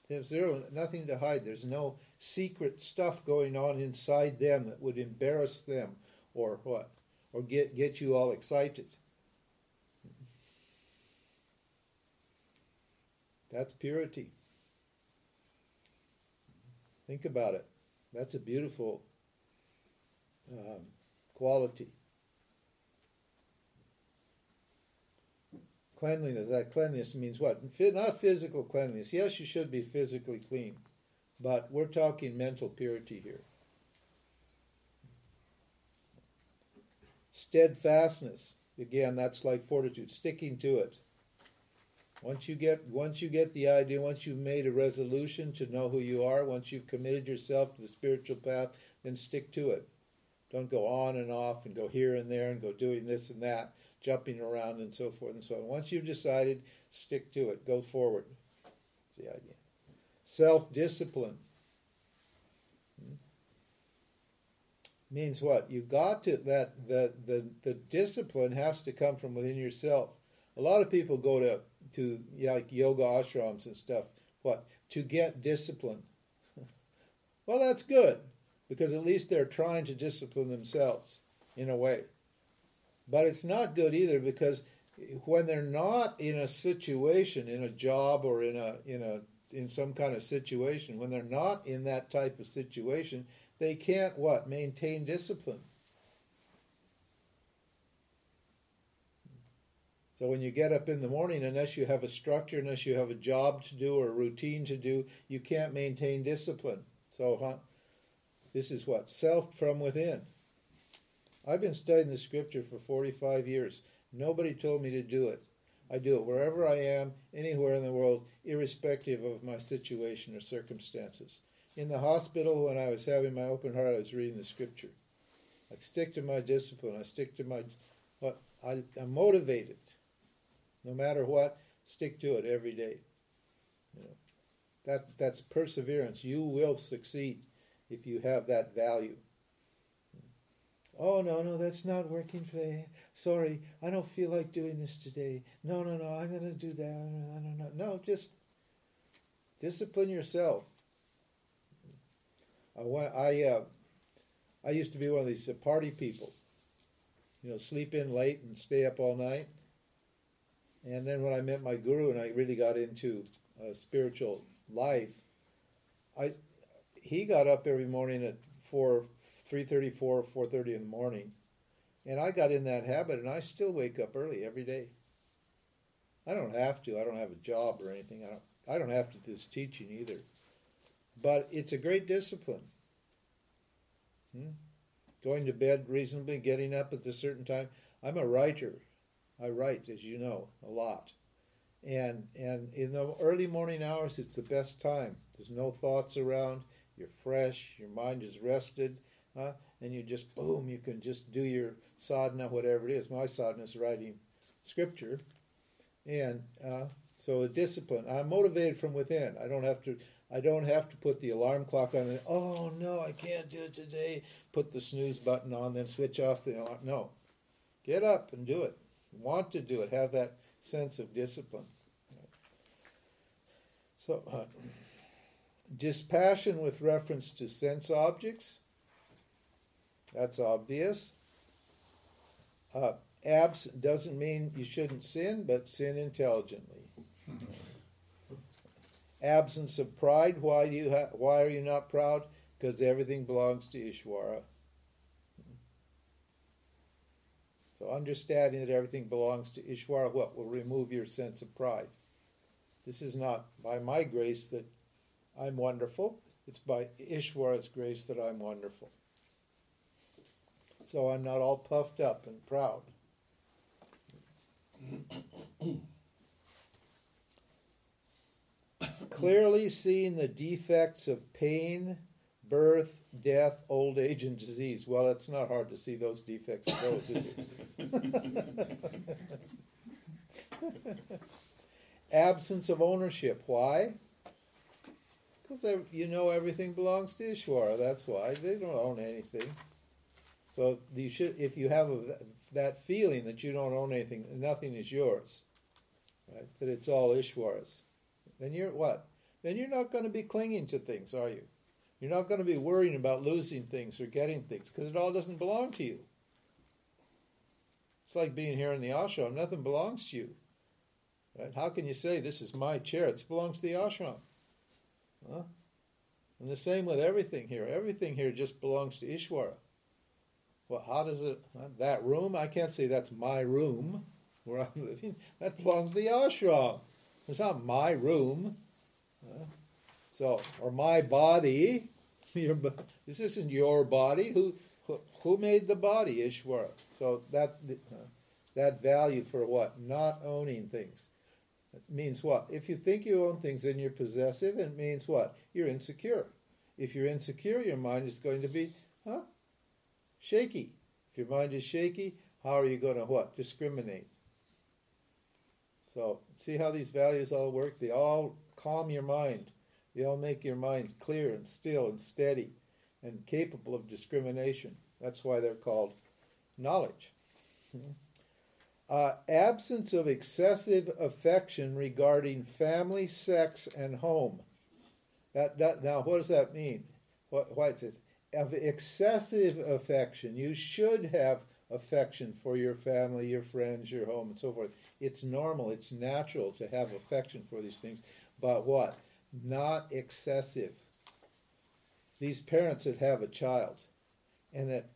They have zero, nothing to hide. There's no secret stuff going on inside them that would embarrass them or what? Or get, get you all excited. That's purity. Think about it. That's a beautiful um, quality. Cleanliness. That cleanliness means what? Not physical cleanliness. Yes, you should be physically clean, but we're talking mental purity here. Steadfastness. Again, that's like fortitude, sticking to it. Once you get once you get the idea, once you've made a resolution to know who you are, once you've committed yourself to the spiritual path, then stick to it. Don't go on and off and go here and there and go doing this and that, jumping around and so forth and so on. Once you've decided, stick to it. Go forward. That's the idea. Self discipline. Hmm? Means what? You've got to that the, the the discipline has to come from within yourself. A lot of people go to to like yoga ashrams and stuff. What to get discipline? well, that's good because at least they're trying to discipline themselves in a way. But it's not good either because when they're not in a situation, in a job or in a in a in some kind of situation, when they're not in that type of situation, they can't what maintain discipline. So when you get up in the morning, unless you have a structure, unless you have a job to do or a routine to do, you can't maintain discipline. So, huh? This is what? Self from within. I've been studying the scripture for 45 years. Nobody told me to do it. I do it wherever I am, anywhere in the world, irrespective of my situation or circumstances. In the hospital, when I was having my open heart, I was reading the scripture. I stick to my discipline. I stick to my what I, I'm motivated. No matter what, stick to it every day. You know, that that's perseverance. You will succeed if you have that value. Oh, no, no, that's not working today. Sorry, I don't feel like doing this today. No, no, no, I'm going to do that. No, no, no. No, just discipline yourself. I, I, uh, I used to be one of these uh, party people. You know, sleep in late and stay up all night. And then when I met my guru and I really got into uh, spiritual life, I he got up every morning at four, three thirty, four, four thirty in the morning, and I got in that habit, and I still wake up early every day. I don't have to. I don't have a job or anything. I don't. I don't have to do this teaching either. But it's a great discipline. Hmm? Going to bed reasonably, getting up at a certain time. I'm a writer. I write, as you know, a lot. And and in the early morning hours, it's the best time. There's no thoughts around you're fresh, your mind is rested, uh, and you just boom, you can just do your sadhana, whatever it is. My sadhana is writing scripture, and uh, so a discipline. I'm motivated from within. I don't have to. I don't have to put the alarm clock on. And, oh no, I can't do it today. Put the snooze button on, then switch off the alarm. No, get up and do it. Want to do it. Have that sense of discipline. So. Uh, Dispassion with reference to sense objects. That's obvious. Uh, abs doesn't mean you shouldn't sin, but sin intelligently. Absence of pride. Why do you ha- Why are you not proud? Because everything belongs to Ishwara. So understanding that everything belongs to Ishwara, what will remove your sense of pride. This is not by my grace that I'm wonderful. It's by Ishwara's grace that I'm wonderful. So I'm not all puffed up and proud. clearly seeing the defects of pain, birth, death, old age, and disease. Well, it's not hard to see those defects of those, is it? Absence of ownership. Why? Because you know everything belongs to Ishwara. That's why they don't own anything. So you should, if you have a, that feeling that you don't own anything, nothing is yours, right? That it's all Ishwara's, then you're what? Then you're not going to be clinging to things, are you? You're not going to be worrying about losing things or getting things because it all doesn't belong to you. It's like being here in the ashram; nothing belongs to you. Right? How can you say this is my chair? It belongs to the ashram. Huh? And the same with everything here. Everything here just belongs to Ishwara. Well, how does it, that room, I can't say that's my room where I'm living. That belongs to the ashram. It's not my room. So, or my body. Your, this isn't your body. Who, who, who made the body? Ishwara. So that, that value for what? Not owning things. It means what? If you think you own things, then you're possessive. It means what? You're insecure. If you're insecure, your mind is going to be, huh? Shaky. If your mind is shaky, how are you going to what? Discriminate. So, see how these values all work? They all calm your mind. They all make your mind clear and still and steady and capable of discrimination. That's why they're called knowledge. Uh, absence of excessive affection regarding family, sex, and home. That, that, now, what does that mean? What, why it says of excessive affection. You should have affection for your family, your friends, your home, and so forth. It's normal, it's natural to have affection for these things, but what? Not excessive. These parents that have a child and that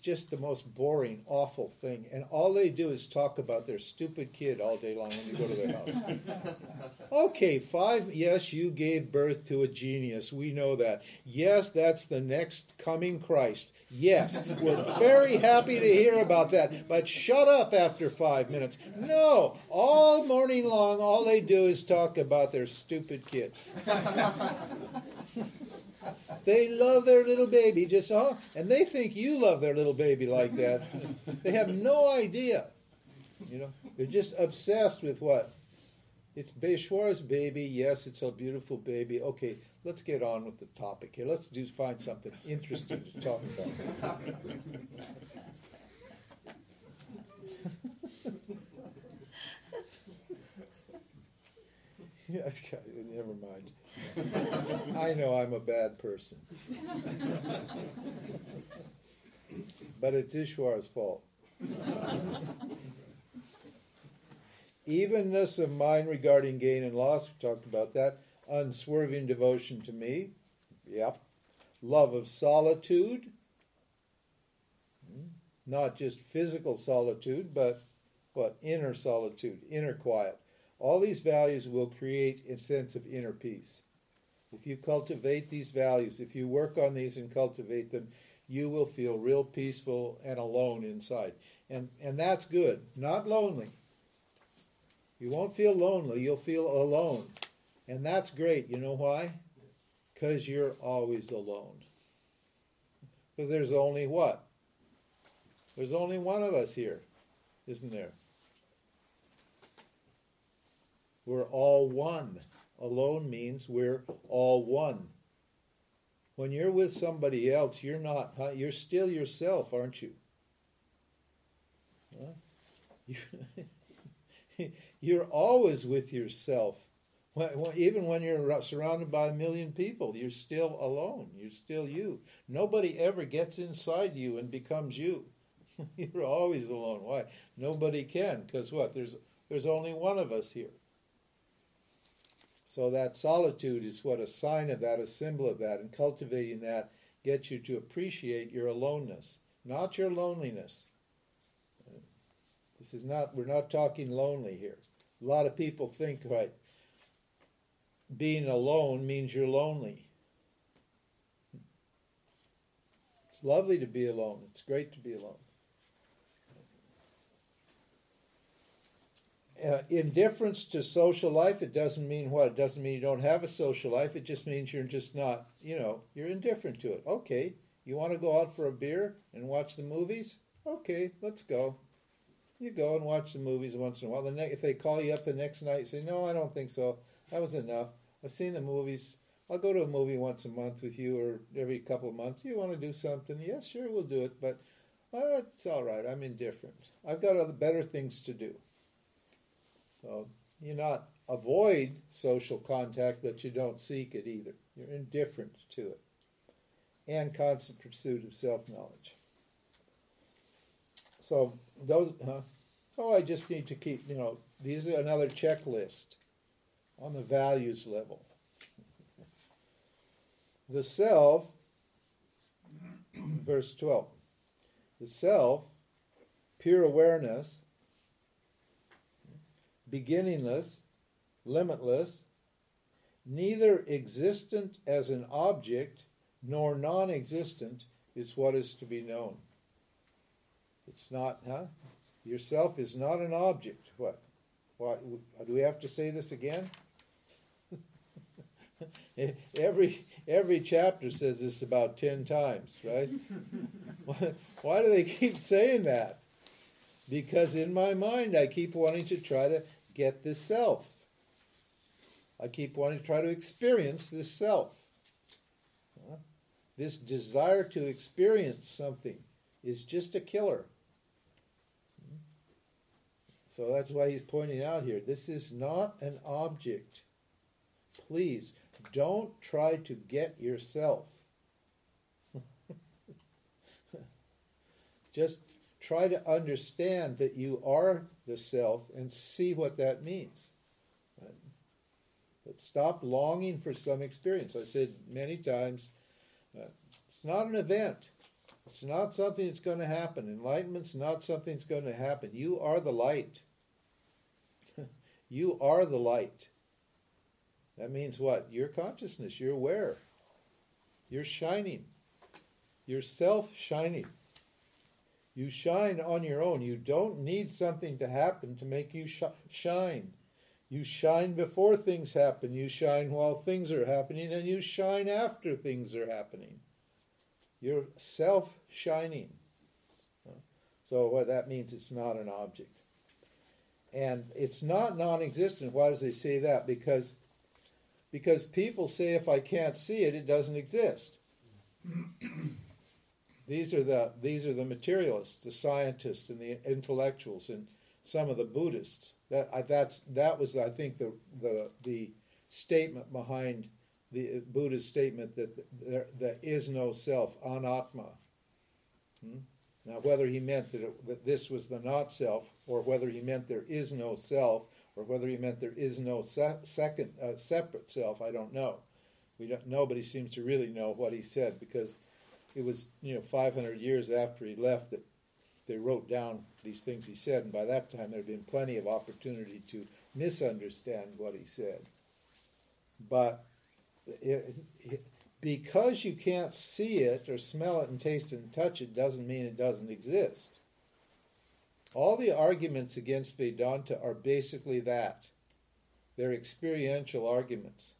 just the most boring, awful thing. And all they do is talk about their stupid kid all day long when you go to their house. okay, five, yes, you gave birth to a genius. We know that. Yes, that's the next coming Christ. Yes, we're very happy to hear about that. But shut up after five minutes. No, all morning long, all they do is talk about their stupid kid. They love their little baby just oh, and they think you love their little baby like that. they have no idea. You know, they're just obsessed with what? It's Beishwar's baby. Yes, it's a beautiful baby. Okay, let's get on with the topic here. Let's do find something interesting to talk about. yes, never mind. I know I'm a bad person. but it's Ishwar's fault. Evenness of mind regarding gain and loss, we talked about that. Unswerving devotion to me. Yep. Love of solitude. Not just physical solitude, but what? Inner solitude, inner quiet. All these values will create a sense of inner peace. If you cultivate these values, if you work on these and cultivate them, you will feel real peaceful and alone inside. And, and that's good, not lonely. You won't feel lonely, you'll feel alone. And that's great. You know why? Because you're always alone. Because there's only what? There's only one of us here, isn't there? We're all one alone means we're all one. When you're with somebody else, you're not, huh? you're still yourself, aren't you? Huh? You're always with yourself. Even when you're surrounded by a million people, you're still alone. You're still you. Nobody ever gets inside you and becomes you. you're always alone. Why? Nobody can, because what? There's there's only one of us here. So that solitude is what a sign of that, a symbol of that, and cultivating that gets you to appreciate your aloneness, not your loneliness. This is not, we're not talking lonely here. A lot of people think, right, being alone means you're lonely. It's lovely to be alone. It's great to be alone. Uh, indifference to social life, it doesn't mean what? It doesn't mean you don't have a social life. It just means you're just not, you know, you're indifferent to it. Okay, you want to go out for a beer and watch the movies? Okay, let's go. You go and watch the movies once in a while. The ne- if they call you up the next night, you say, "No, I don't think so. That was enough. I've seen the movies. I'll go to a movie once a month with you, or every couple of months. You want to do something? Yes, sure, we'll do it. But uh, it's all right. I'm indifferent. I've got other better things to do. So you not avoid social contact, but you don't seek it either. You're indifferent to it, and constant pursuit of self knowledge. So those, huh? oh, I just need to keep. You know, these are another checklist on the values level. The self, verse 12, the self, pure awareness, beginningless, limitless, neither existent as an object nor non existent is what is to be known. It's not, huh? Yourself is not an object. What? Why, do we have to say this again? every every chapter says this about ten times, right? why do they keep saying that? Because in my mind, I keep wanting to try to get this self. I keep wanting to try to experience this self. This desire to experience something is just a killer. Hmm? So that's why he's pointing out here this is not an object. Please don't try to get yourself. Just try to understand that you are the self and see what that means. But stop longing for some experience. I said many times, uh, it's not an event. It's not something that's going to happen. Enlightenment's not something that's going to happen. You are the light. you are the light. That means what? Your consciousness. You're aware. You're shining. You're self shining. You shine on your own. You don't need something to happen to make you sh- shine. You shine before things happen. You shine while things are happening, and you shine after things are happening. You're self shining. So, what that means, it's not an object. And it's not non existent. Why does they say that? Because, because people say if I can't see it, it doesn't exist. these are the these are the materialists, the scientists, and the intellectuals, and some of the Buddhists. That that's that was I think the the the statement behind the Buddha's statement that there, there is no self, anatma. Hmm? Now, whether he meant that, it, that this was the not self, or whether he meant there is no self, or whether he meant there is no se- second uh, separate self, I don't know. We don't. Nobody seems to really know what he said because it was you know 500 years after he left that they wrote down these things he said, and by that time there had been plenty of opportunity to misunderstand what he said. But it, it, because you can't see it or smell it and taste it and touch it doesn't mean it doesn't exist. All the arguments against Vedanta are basically that. They're experiential arguments.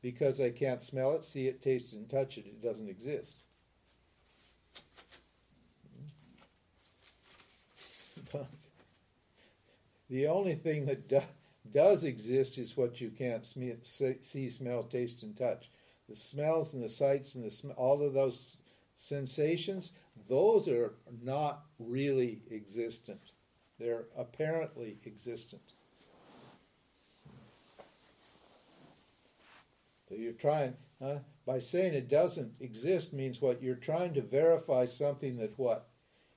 Because I can't smell it, see it, taste it, and touch it, it doesn't exist. The only thing that do, does exist is what you can't sm- see, smell, taste, and touch. The smells and the sights and the sm- all of those sensations, those are not really existent. They're apparently existent. So you're trying, by saying it doesn't exist means what? You're trying to verify something that what?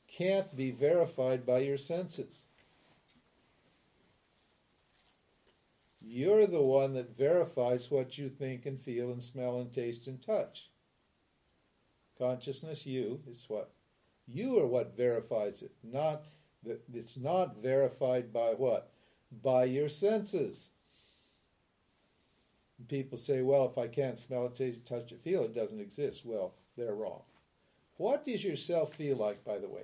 Can't be verified by your senses. You're the one that verifies what you think and feel and smell and taste and touch. Consciousness, you, is what? You are what verifies it. Not it's not verified by what? By your senses. People say, well, if I can't smell it, taste it, touch it, feel it, it doesn't exist. Well, they're wrong. What does yourself feel like, by the way?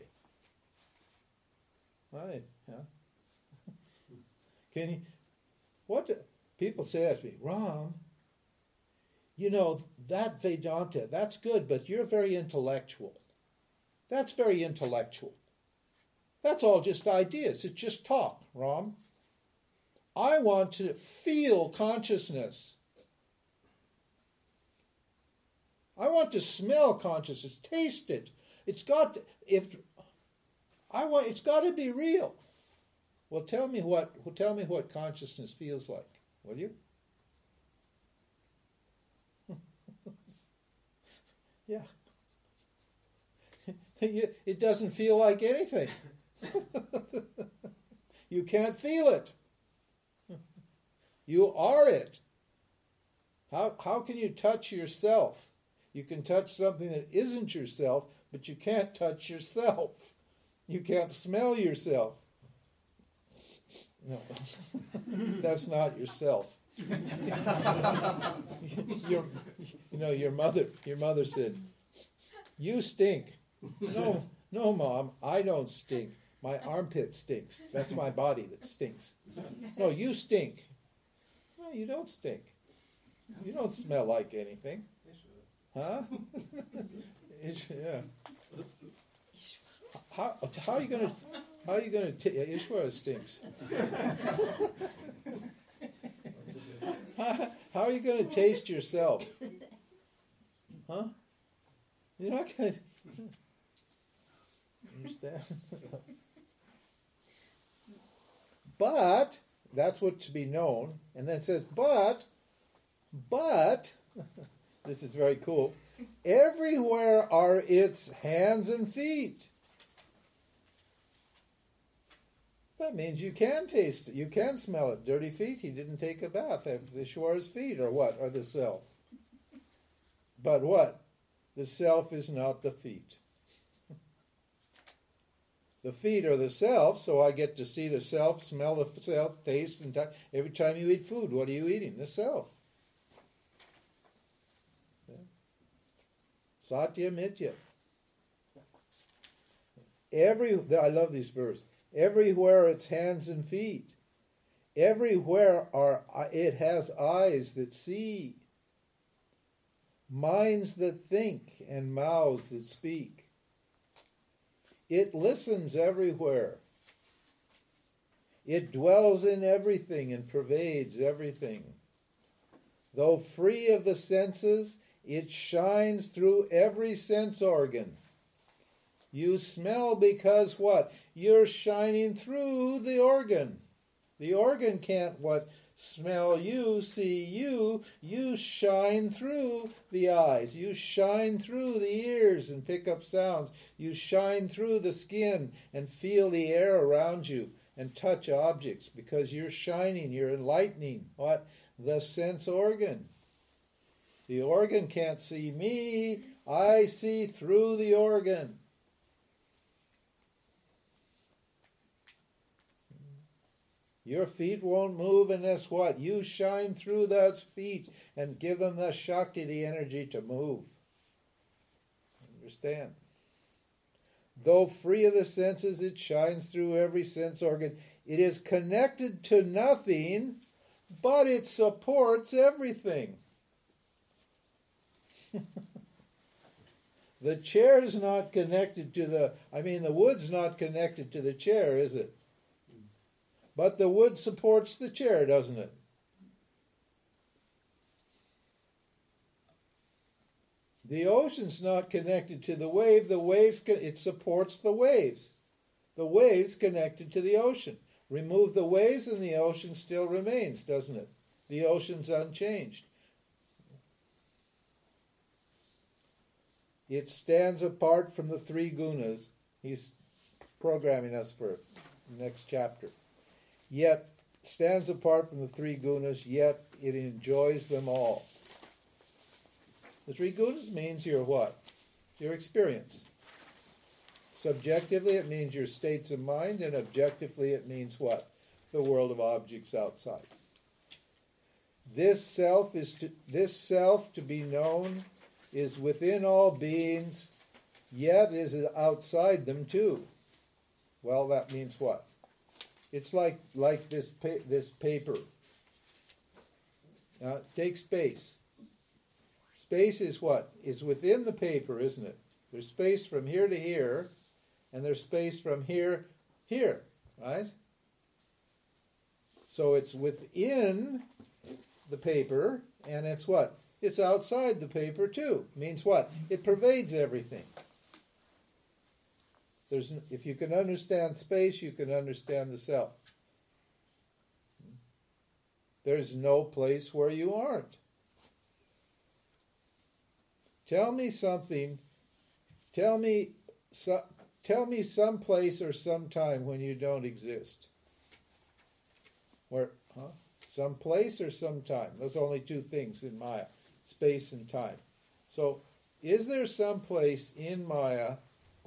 Right, yeah. Can you? What do, people say that to me? Wrong. You know that Vedanta. That's good, but you're very intellectual. That's very intellectual. That's all just ideas. It's just talk, Ram. I want to feel consciousness. I want to smell consciousness, taste it. It's got if I want it's got to be real. Well, tell me what well, tell me what consciousness feels like, will you? yeah. it doesn't feel like anything. you can't feel it. You are it. How, how can you touch yourself? You can touch something that isn't yourself, but you can't touch yourself. You can't smell yourself. No, that's not yourself. your, you know, your mother. Your mother said, "You stink." No, no, mom, I don't stink. My armpit stinks. That's my body that stinks. No, you stink. No, you don't stink. You don't smell like anything. Huh? yeah. How, how are you gonna how are you gonna t- Ishwara stinks. how, how are you gonna taste yourself? Huh? You're not gonna understand. but that's what to be known, and then it says, but, but this is very cool. Everywhere are its hands and feet. That means you can taste it. You can smell it. Dirty feet, he didn't take a bath. The Ishwara's feet, or what? Or the self. But what? The self is not the feet. The feet are the self, so I get to see the self, smell the self, taste and touch. Every time you eat food, what are you eating? The self. Satya Mithya. Every I love this verse. Everywhere its hands and feet. Everywhere are it has eyes that see, minds that think, and mouths that speak. It listens everywhere. It dwells in everything and pervades everything. Though free of the senses, it shines through every sense organ. You smell because what? You're shining through the organ. The organ can't what? Smell you, see you. You shine through the eyes. You shine through the ears and pick up sounds. You shine through the skin and feel the air around you and touch objects because you're shining, you're enlightening what? The sense organ. The organ can't see me. I see through the organ. Your feet won't move unless what? You shine through those feet and give them the Shakti, the energy to move. Understand? Though free of the senses, it shines through every sense organ. It is connected to nothing, but it supports everything. the chair is not connected to the, I mean, the wood's not connected to the chair, is it? But the wood supports the chair, doesn't it? The ocean's not connected to the wave. The waves it supports the waves. The waves connected to the ocean. Remove the waves and the ocean still remains, doesn't it? The ocean's unchanged. It stands apart from the three gunas. He's programming us for next chapter. Yet stands apart from the three gunas, yet it enjoys them all. The three gunas means your what? Your experience. Subjectively, it means your states of mind, and objectively, it means what? The world of objects outside. This self is to, this self to be known is within all beings, yet is outside them too. Well, that means what? It's like like this pa- this paper. Uh, take space. Space is what is within the paper, isn't it? There's space from here to here, and there's space from here here, right? So it's within the paper, and it's what? It's outside the paper too. Means what? It pervades everything. There's, if you can understand space, you can understand the self. There's no place where you aren't. Tell me something. Tell me, so, tell me some place or some time when you don't exist. Where, huh? Some place or some time. Those only two things in Maya: space and time. So, is there some place in Maya,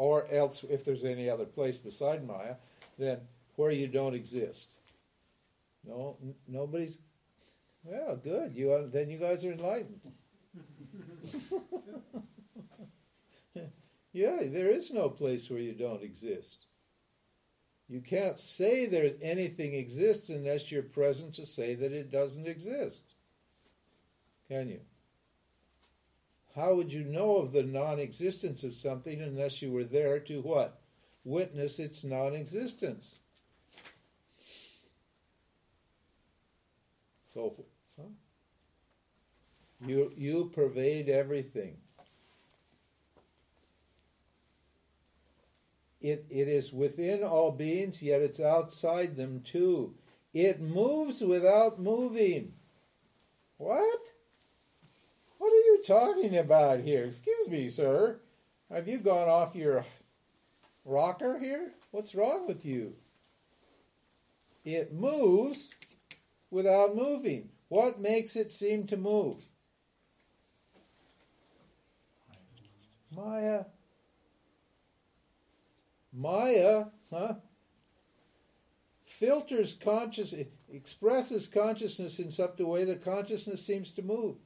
or else, if there's any other place beside Maya, then where you don't exist? No, n- nobody's. Well, good. You are, then you guys are enlightened. yeah, there is no place where you don't exist. You can't say there's anything exists unless you're present to say that it doesn't exist. Can you? How would you know of the non existence of something unless you were there to what? Witness its non existence. So, huh? you, you pervade everything. It, it is within all beings, yet it's outside them too. It moves without moving. What? Talking about here? Excuse me, sir. Have you gone off your rocker here? What's wrong with you? It moves without moving. What makes it seem to move? Maya. Maya, huh? Filters conscious, expresses consciousness in such a way that consciousness seems to move.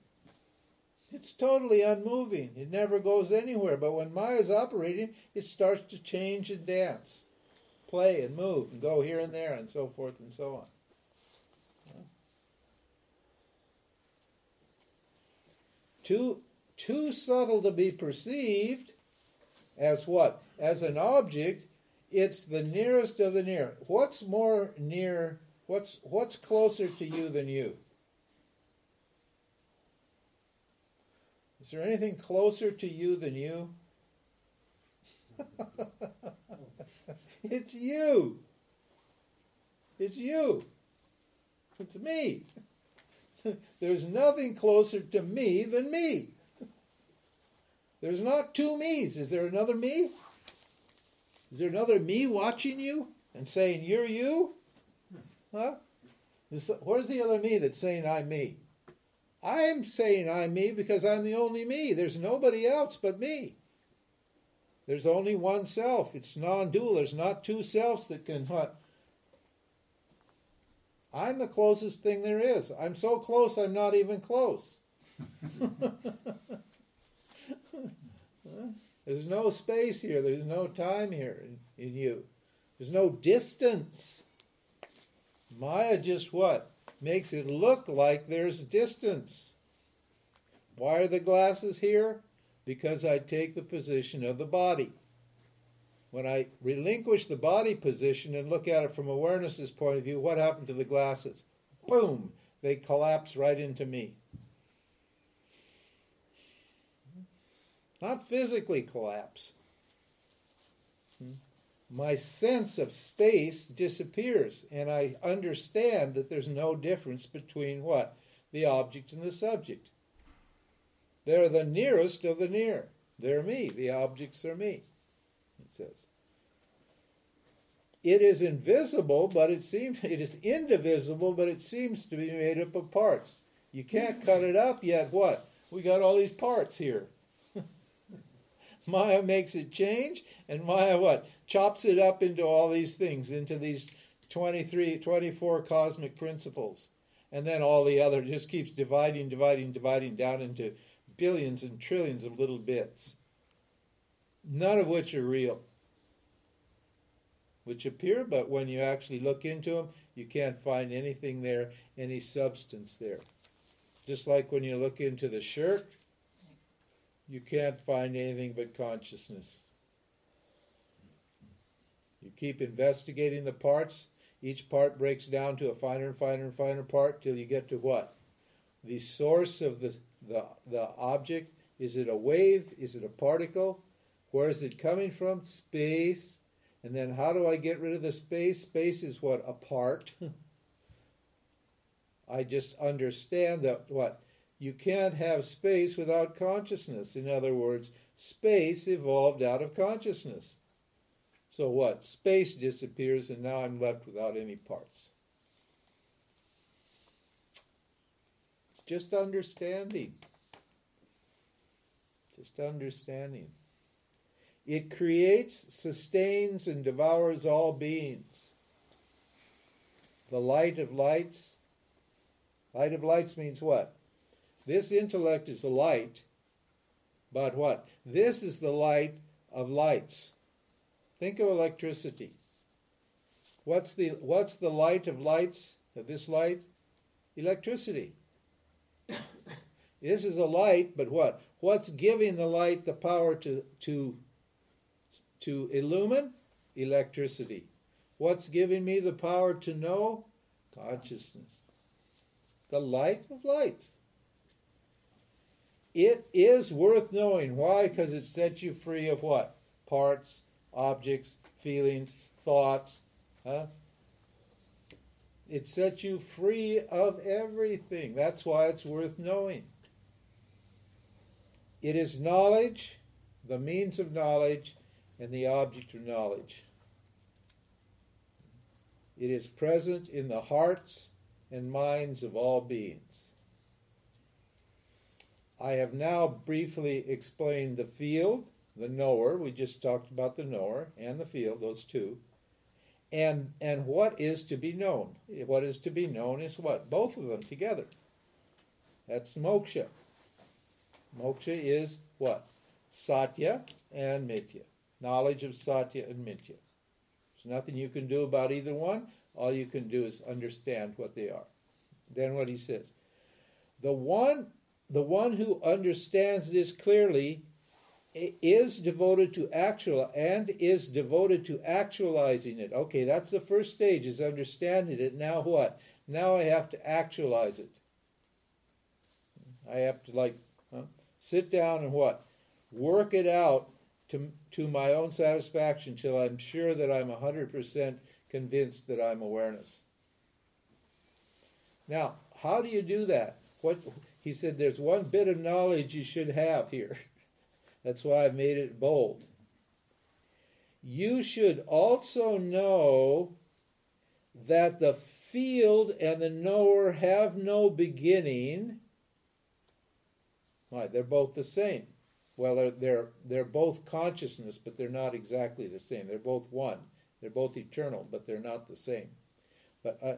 It's totally unmoving. It never goes anywhere. But when Maya's operating, it starts to change and dance, play and move and go here and there and so forth and so on. Too, too subtle to be perceived as what? As an object, it's the nearest of the near. What's more near? What's what's closer to you than you? Is there anything closer to you than you? it's you. It's you. It's me. There's nothing closer to me than me. There's not two me's. Is there another me? Is there another me watching you and saying, You're you? Huh? Where's the other me that's saying, I'm me? I'm saying I'm me because I'm the only me. There's nobody else but me. There's only one self. It's non dual. There's not two selves that can what? I'm the closest thing there is. I'm so close, I'm not even close. There's no space here. There's no time here in, in, you. There's no distance. Maya just what? Makes it look like there's distance. Why are the glasses here? Because I take the position of the body. When I relinquish the body position and look at it from awareness's point of view, what happened to the glasses? Boom! They collapse right into me. Not physically collapse. My sense of space disappears, and I understand that there's no difference between what? The object and the subject. They're the nearest of the near. They're me. The objects are me, it says. It is invisible, but it seems it is indivisible, but it seems to be made up of parts. You can't cut it up yet. What? We got all these parts here. Maya makes it change, and Maya what? Chops it up into all these things, into these 23, 24 cosmic principles. And then all the other just keeps dividing, dividing, dividing down into billions and trillions of little bits, none of which are real. which appear, but when you actually look into them, you can't find anything there, any substance there. Just like when you look into the shirt, you can't find anything but consciousness. You keep investigating the parts, each part breaks down to a finer and finer and finer part till you get to what? The source of the, the, the object. Is it a wave? Is it a particle? Where is it coming from? Space. And then how do I get rid of the space? Space is what? A part. I just understand that what? You can't have space without consciousness. In other words, space evolved out of consciousness. So what? Space disappears, and now I'm left without any parts. Just understanding. Just understanding. It creates, sustains, and devours all beings. The light of lights. Light of lights means what? This intellect is the light, but what? This is the light of lights. Think of electricity. What's the what's the light of lights of this light? Electricity. this is a light, but what? What's giving the light the power to to to illumine? Electricity. What's giving me the power to know? Consciousness. The light of lights. It is worth knowing. Why? Because it sets you free of what? Parts, objects, feelings, thoughts. Huh? It sets you free of everything. That's why it's worth knowing. It is knowledge, the means of knowledge, and the object of knowledge. It is present in the hearts and minds of all beings. I have now briefly explained the field, the knower, we just talked about the knower and the field, those two. And and what is to be known? What is to be known is what? Both of them together. That's moksha. Moksha is what? Satya and Mithya. Knowledge of Satya and Mithya. There's nothing you can do about either one. All you can do is understand what they are. Then what he says. The one the one who understands this clearly is devoted to actual and is devoted to actualizing it. Okay, that's the first stage is understanding it. Now what? Now I have to actualize it. I have to like huh? sit down and what? Work it out to to my own satisfaction till I'm sure that I'm 100% convinced that I'm awareness. Now, how do you do that? What he said there's one bit of knowledge you should have here. That's why I made it bold. You should also know that the field and the knower have no beginning. Right, they're both the same. Well, they're, they're, they're both consciousness, but they're not exactly the same. They're both one. They're both eternal, but they're not the same. But uh,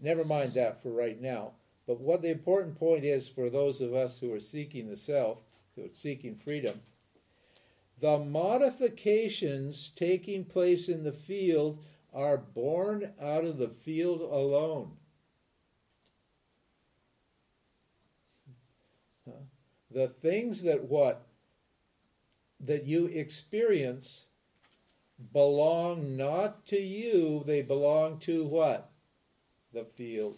never mind that for right now. But what the important point is for those of us who are seeking the self, who are seeking freedom, the modifications taking place in the field are born out of the field alone. The things that what that you experience belong not to you, they belong to what? The field.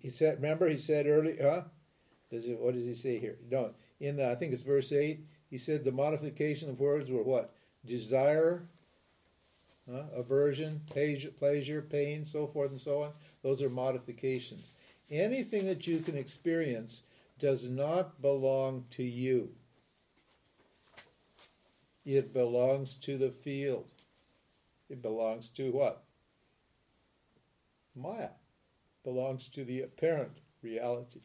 He, said, remember he said earlier, huh? Does what does he say here? No, in the, I think it's verse 8, he said the modification of words were what? Desire, huh? aversion, pleasure, pain, so forth and so on. Those are modifications. Anything that you can experience does not belong to you. It belongs to the field. It belongs to what? Maya belongs to the apparent reality.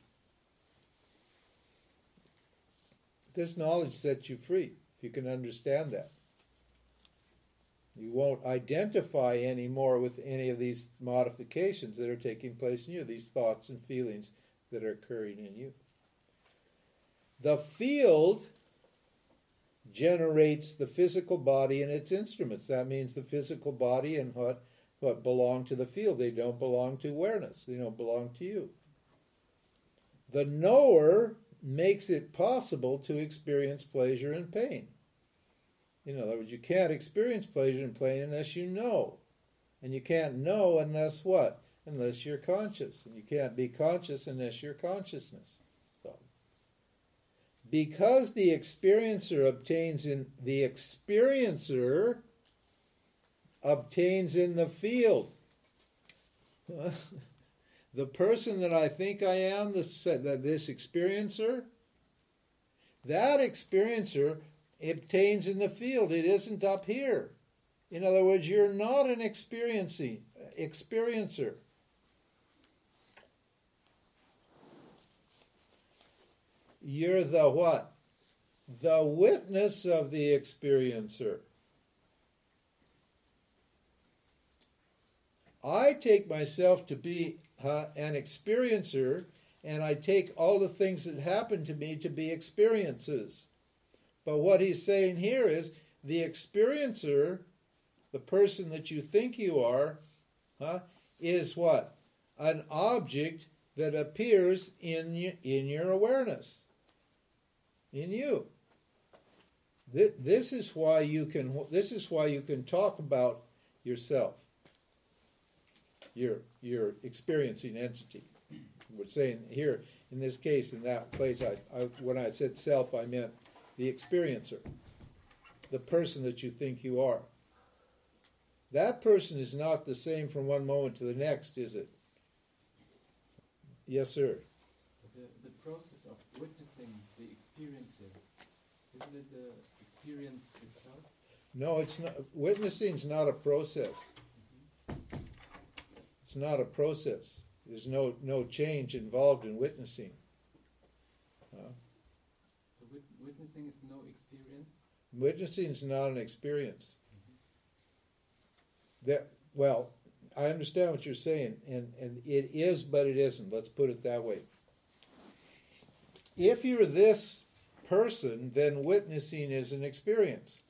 This knowledge sets you free if you can understand that. You won't identify anymore with any of these modifications that are taking place in you, these thoughts and feelings that are occurring in you. The field generates the physical body and its instruments. That means the physical body and what what belong to the field. They don't belong to awareness. They don't belong to you. The knower makes it possible to experience pleasure and pain. In other words, you can't experience pleasure and pain unless you know. And you can't know unless what? Unless you're conscious. And you can't be conscious unless you're consciousness. So, because the experiencer obtains in the experiencer obtains in the field. the person that I think I am, this, this experiencer, that experiencer obtains in the field. It isn't up here. In other words, you're not an experiencing experiencer. You're the what? The witness of the experiencer. I take myself to be uh, an experiencer, and I take all the things that happen to me to be experiences. But what he's saying here is the experiencer, the person that you think you are, huh, is what? An object that appears in in your awareness, in you. This is why you can. This is why you can talk about yourself your your experiencing entity. We're saying here in this case, in that place, I, I, when I said self, I meant the experiencer, the person that you think you are. That person is not the same from one moment to the next, is it? Yes, sir. The, the process of witnessing the experiencer, isn't it the experience itself? No, it's not. Witnessing is not a process. It's not a process. There's no, no change involved in witnessing. Uh, so wit- witnessing is no experience? Witnessing is not an experience. Mm-hmm. That, well, I understand what you're saying, and, and it is, but it isn't. Let's put it that way. If you're this person, then witnessing is an experience.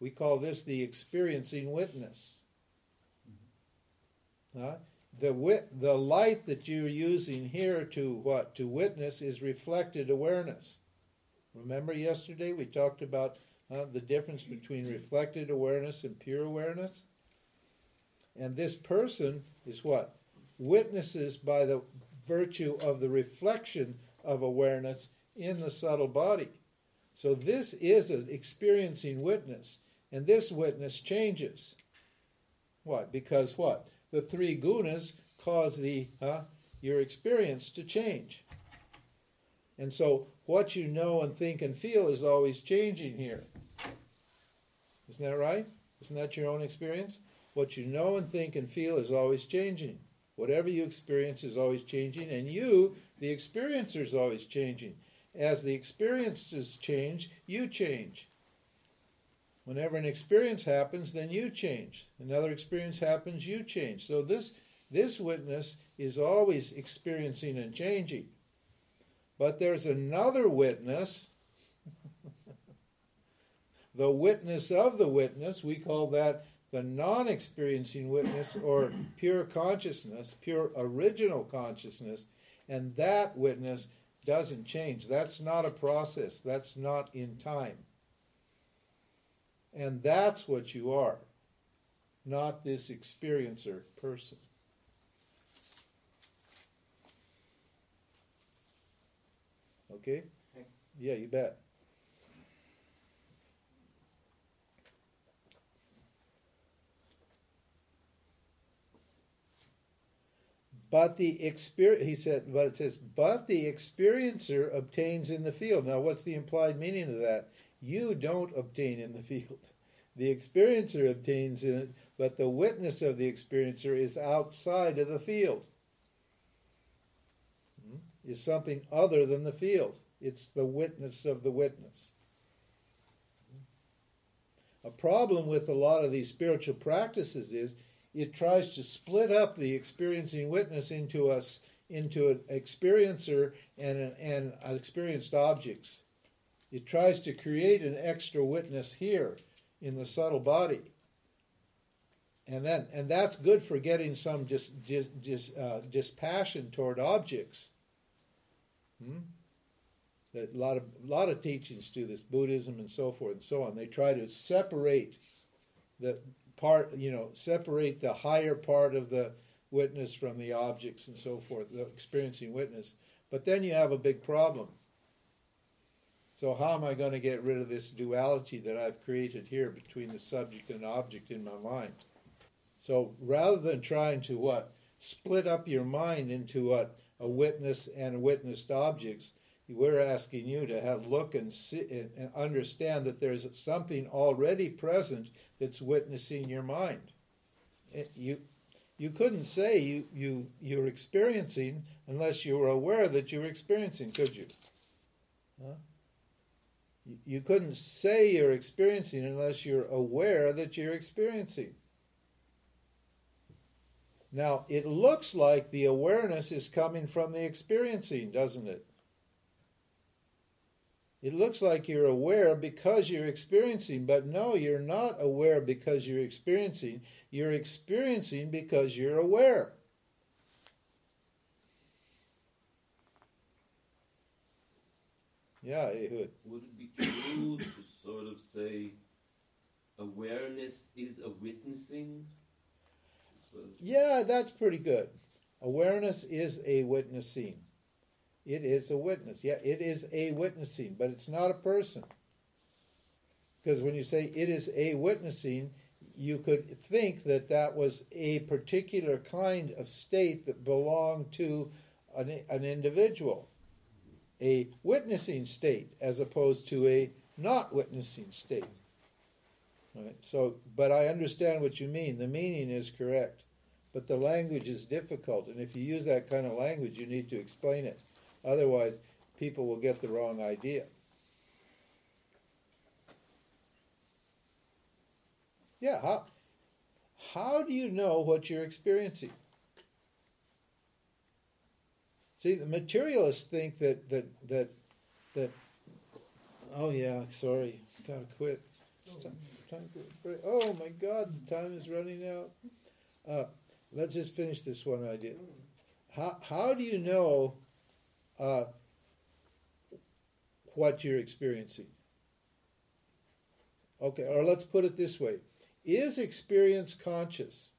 We call this the experiencing witness. Uh, the wit, the light that you're using here to what to witness is reflected awareness. Remember yesterday we talked about uh, the difference between reflected awareness and pure awareness. And this person is what witnesses by the virtue of the reflection of awareness in the subtle body. So this is an experiencing witness, and this witness changes. What? Because what? The three gunas cause the uh, your experience to change. And so what you know and think and feel is always changing here. Isn't that right? Isn't that your own experience? What you know and think and feel is always changing. Whatever you experience is always changing, and you, the experiencer, is always changing. As the experiences change, you change. Whenever an experience happens, then you change. Another experience happens, you change. So this this witness is always experiencing and changing. But there's another witness, the witness of the witness, we call that the non experiencing witness or pure consciousness, pure original consciousness, and that witness doesn't change. That's not a process, that's not in time. And that's what you are, not this experiencer person. Okay? Thanks. Yeah, you bet. But the experience, he said, but it says, but the experiencer obtains in the field. Now, what's the implied meaning of that? You don't obtain in the field. The experiencer obtains in it, but the witness of the experiencer is outside of the field. Hmm? Is something other than the field. It's the witness of the witness. A problem with a lot of these spiritual practices is it tries to split up the experiencing witness into us into an experiencer and an, and experienced objects. It tries to create an extra witness here in the subtle body. And then, and that's good for getting some dis, dis, dis, uh, dispassion toward objects. Hmm? That a lot of a lot of teachings do this, Buddhism and so forth and so on. They try to separate the part, you know, separate the higher part of the witness from the objects and so forth, the experiencing witness. But then you have a big problem. So how am I going to get rid of this duality that I've created here between the subject and object in my mind? So rather than trying to what split up your mind into what a witness and witnessed objects, we're asking you to have look and see and understand that there's something already present that's witnessing your mind. It, you you couldn't say you you you're experiencing unless you were aware that you're experiencing, could you? Huh? You couldn't say you're experiencing unless you're aware that you're experiencing. Now, it looks like the awareness is coming from the experiencing, doesn't it? It looks like you're aware because you're experiencing, but no, you're not aware because you're experiencing. You're experiencing because you're aware. Yeah, Ehud. Would true to sort of say awareness is a witnessing? Yeah, that's pretty good. Awareness is a witnessing. It is a witness. Yeah, it is a witnessing, but it's not a person. Because when you say it is a witnessing, you could think that that was a particular kind of state that belonged to an, an individual, a witnessing state, as opposed to a not witnessing state. Right? So, but I understand what you mean. The meaning is correct, but the language is difficult, and if you use that kind of language, you need to explain it. Otherwise, people will get the wrong idea. Yeah, how, how do you know what you're experiencing? See, the materialists think that that that that. Oh yeah, sorry, gotta quit. It's time, time for a break. Oh my God, the time is running out. Uh, let's just finish this one idea. How how do you know uh, what you're experiencing. Okay, or let's put it this way Is experience conscious?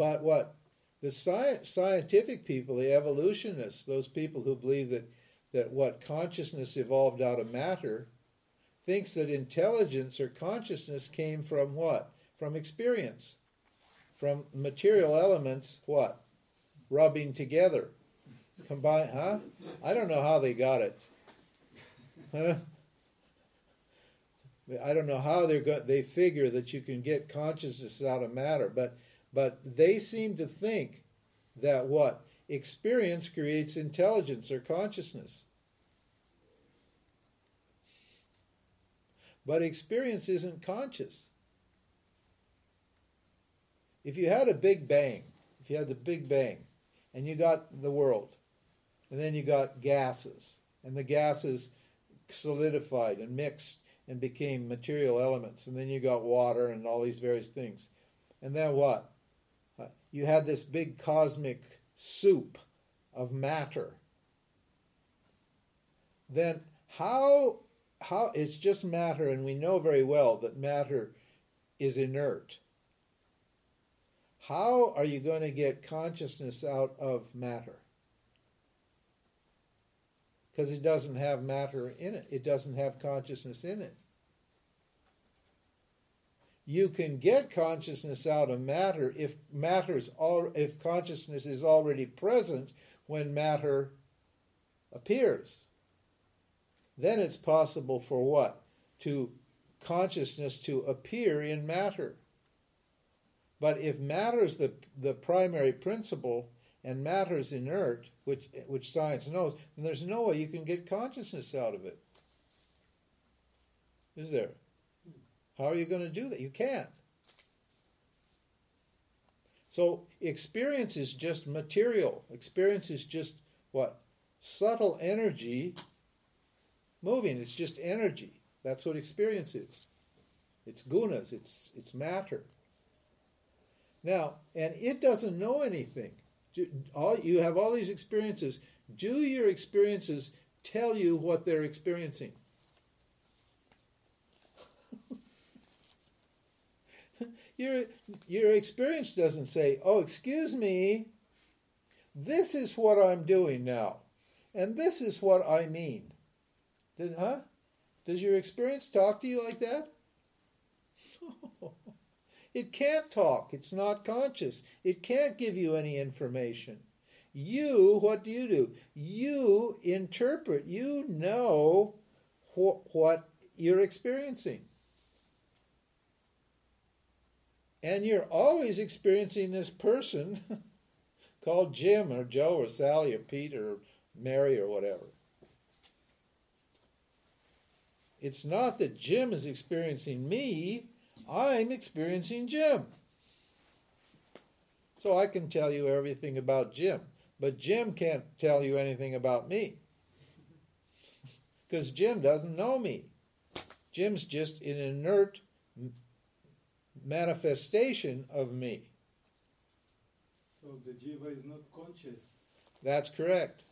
But what? The sci- scientific people, the evolutionists, those people who believe that, that what consciousness evolved out of matter, thinks that intelligence or consciousness came from what? From experience from material elements, what? Rubbing together. Combine, huh? I don't know how they got it. Huh? I don't know how they're go- they figure that you can get consciousness out of matter, but but they seem to think that what experience creates intelligence or consciousness. But experience isn't conscious if you had a big bang, if you had the big bang, and you got the world, and then you got gases, and the gases solidified and mixed and became material elements, and then you got water and all these various things. And then what? You had this big cosmic soup of matter. Then how how it's just matter and we know very well that matter is inert how are you going to get consciousness out of matter? Because it doesn't have matter in it, it doesn't have consciousness in it. You can get consciousness out of matter if matter's all, if consciousness is already present when matter appears. Then it's possible for what? To consciousness to appear in matter. But if matter is the, the primary principle and matter is inert, which, which science knows, then there's no way you can get consciousness out of it. Is there? How are you going to do that? You can't. So experience is just material. Experience is just what? subtle energy moving. It's just energy. That's what experience is. It's gunas, it's, it's matter. Now, and it doesn't know anything. All, you have all these experiences. Do your experiences tell you what they're experiencing? Your, your experience doesn't say, oh, excuse me, this is what I'm doing now, and this is what I mean. Does, huh? Does your experience talk to you like that? it can't talk. It's not conscious. It can't give you any information. You, what do you do? You interpret. You know wh- what you're experiencing. And you're always experiencing this person called Jim or Joe or Sally or Pete or Mary or whatever. It's not that Jim is experiencing me, I'm experiencing Jim. So I can tell you everything about Jim, but Jim can't tell you anything about me. Because Jim doesn't know me. Jim's just an inert manifestation of me. So the jiva is not conscious. That's correct.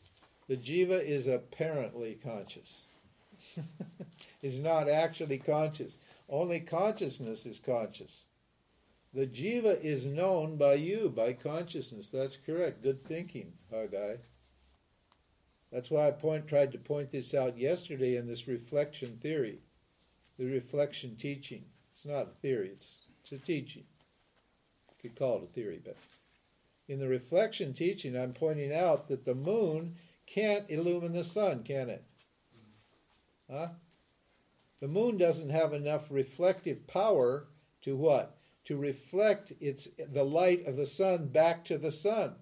The jiva is apparently conscious. is not actually conscious. Only consciousness is conscious. The jiva is known by you, by consciousness. That's correct. Good thinking, guy. That's why I point, tried to point this out yesterday in this reflection theory, the reflection teaching. It's not a theory, it's, it's a teaching. You could call it a theory, but in the reflection teaching, I'm pointing out that the moon can't illumine the sun, can it? Huh? The moon doesn't have enough reflective power to what? To reflect its the light of the sun back to the sun.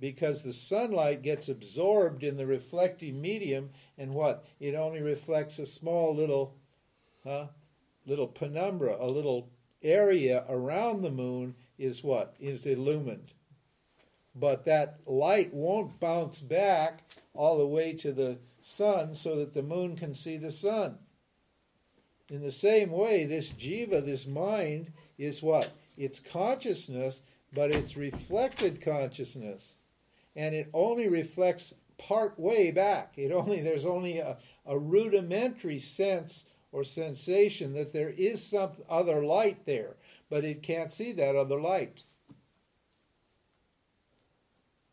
Because the sunlight gets absorbed in the reflecting medium, and what? It only reflects a small little, huh, little penumbra, a little area around the moon is what? Is illumined. But that light won't bounce back all the way to the sun so that the moon can see the sun. In the same way, this jiva, this mind, is what? It's consciousness, but it's reflected consciousness. And it only reflects part way back. It only there's only a, a rudimentary sense or sensation that there is some other light there, but it can't see that other light.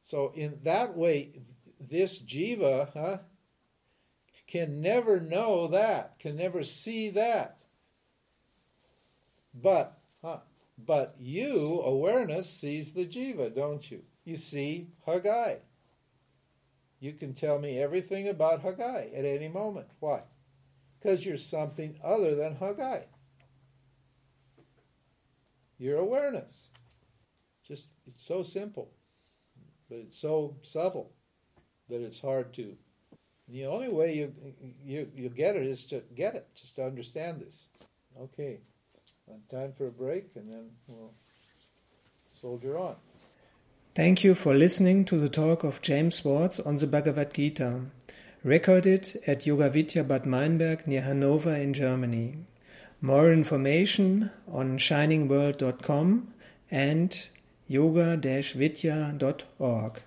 So in that way, this jiva, huh, can never know that, can never see that. But, huh, but you, awareness, sees the jiva, don't you? You see Hagai. You can tell me everything about Hagai at any moment. Why? Because you're something other than Hagai. Your awareness. Just, it's so simple, but it's so subtle that it's hard to the only way you, you, you get it is to get it, just to understand this. Okay, uh, time for a break and then we'll soldier on. Thank you for listening to the talk of James Swartz on the Bhagavad Gita, recorded at Yoga Vidya Bad Meinberg near Hanover in Germany. More information on shiningworld.com and yoga-vidya.org.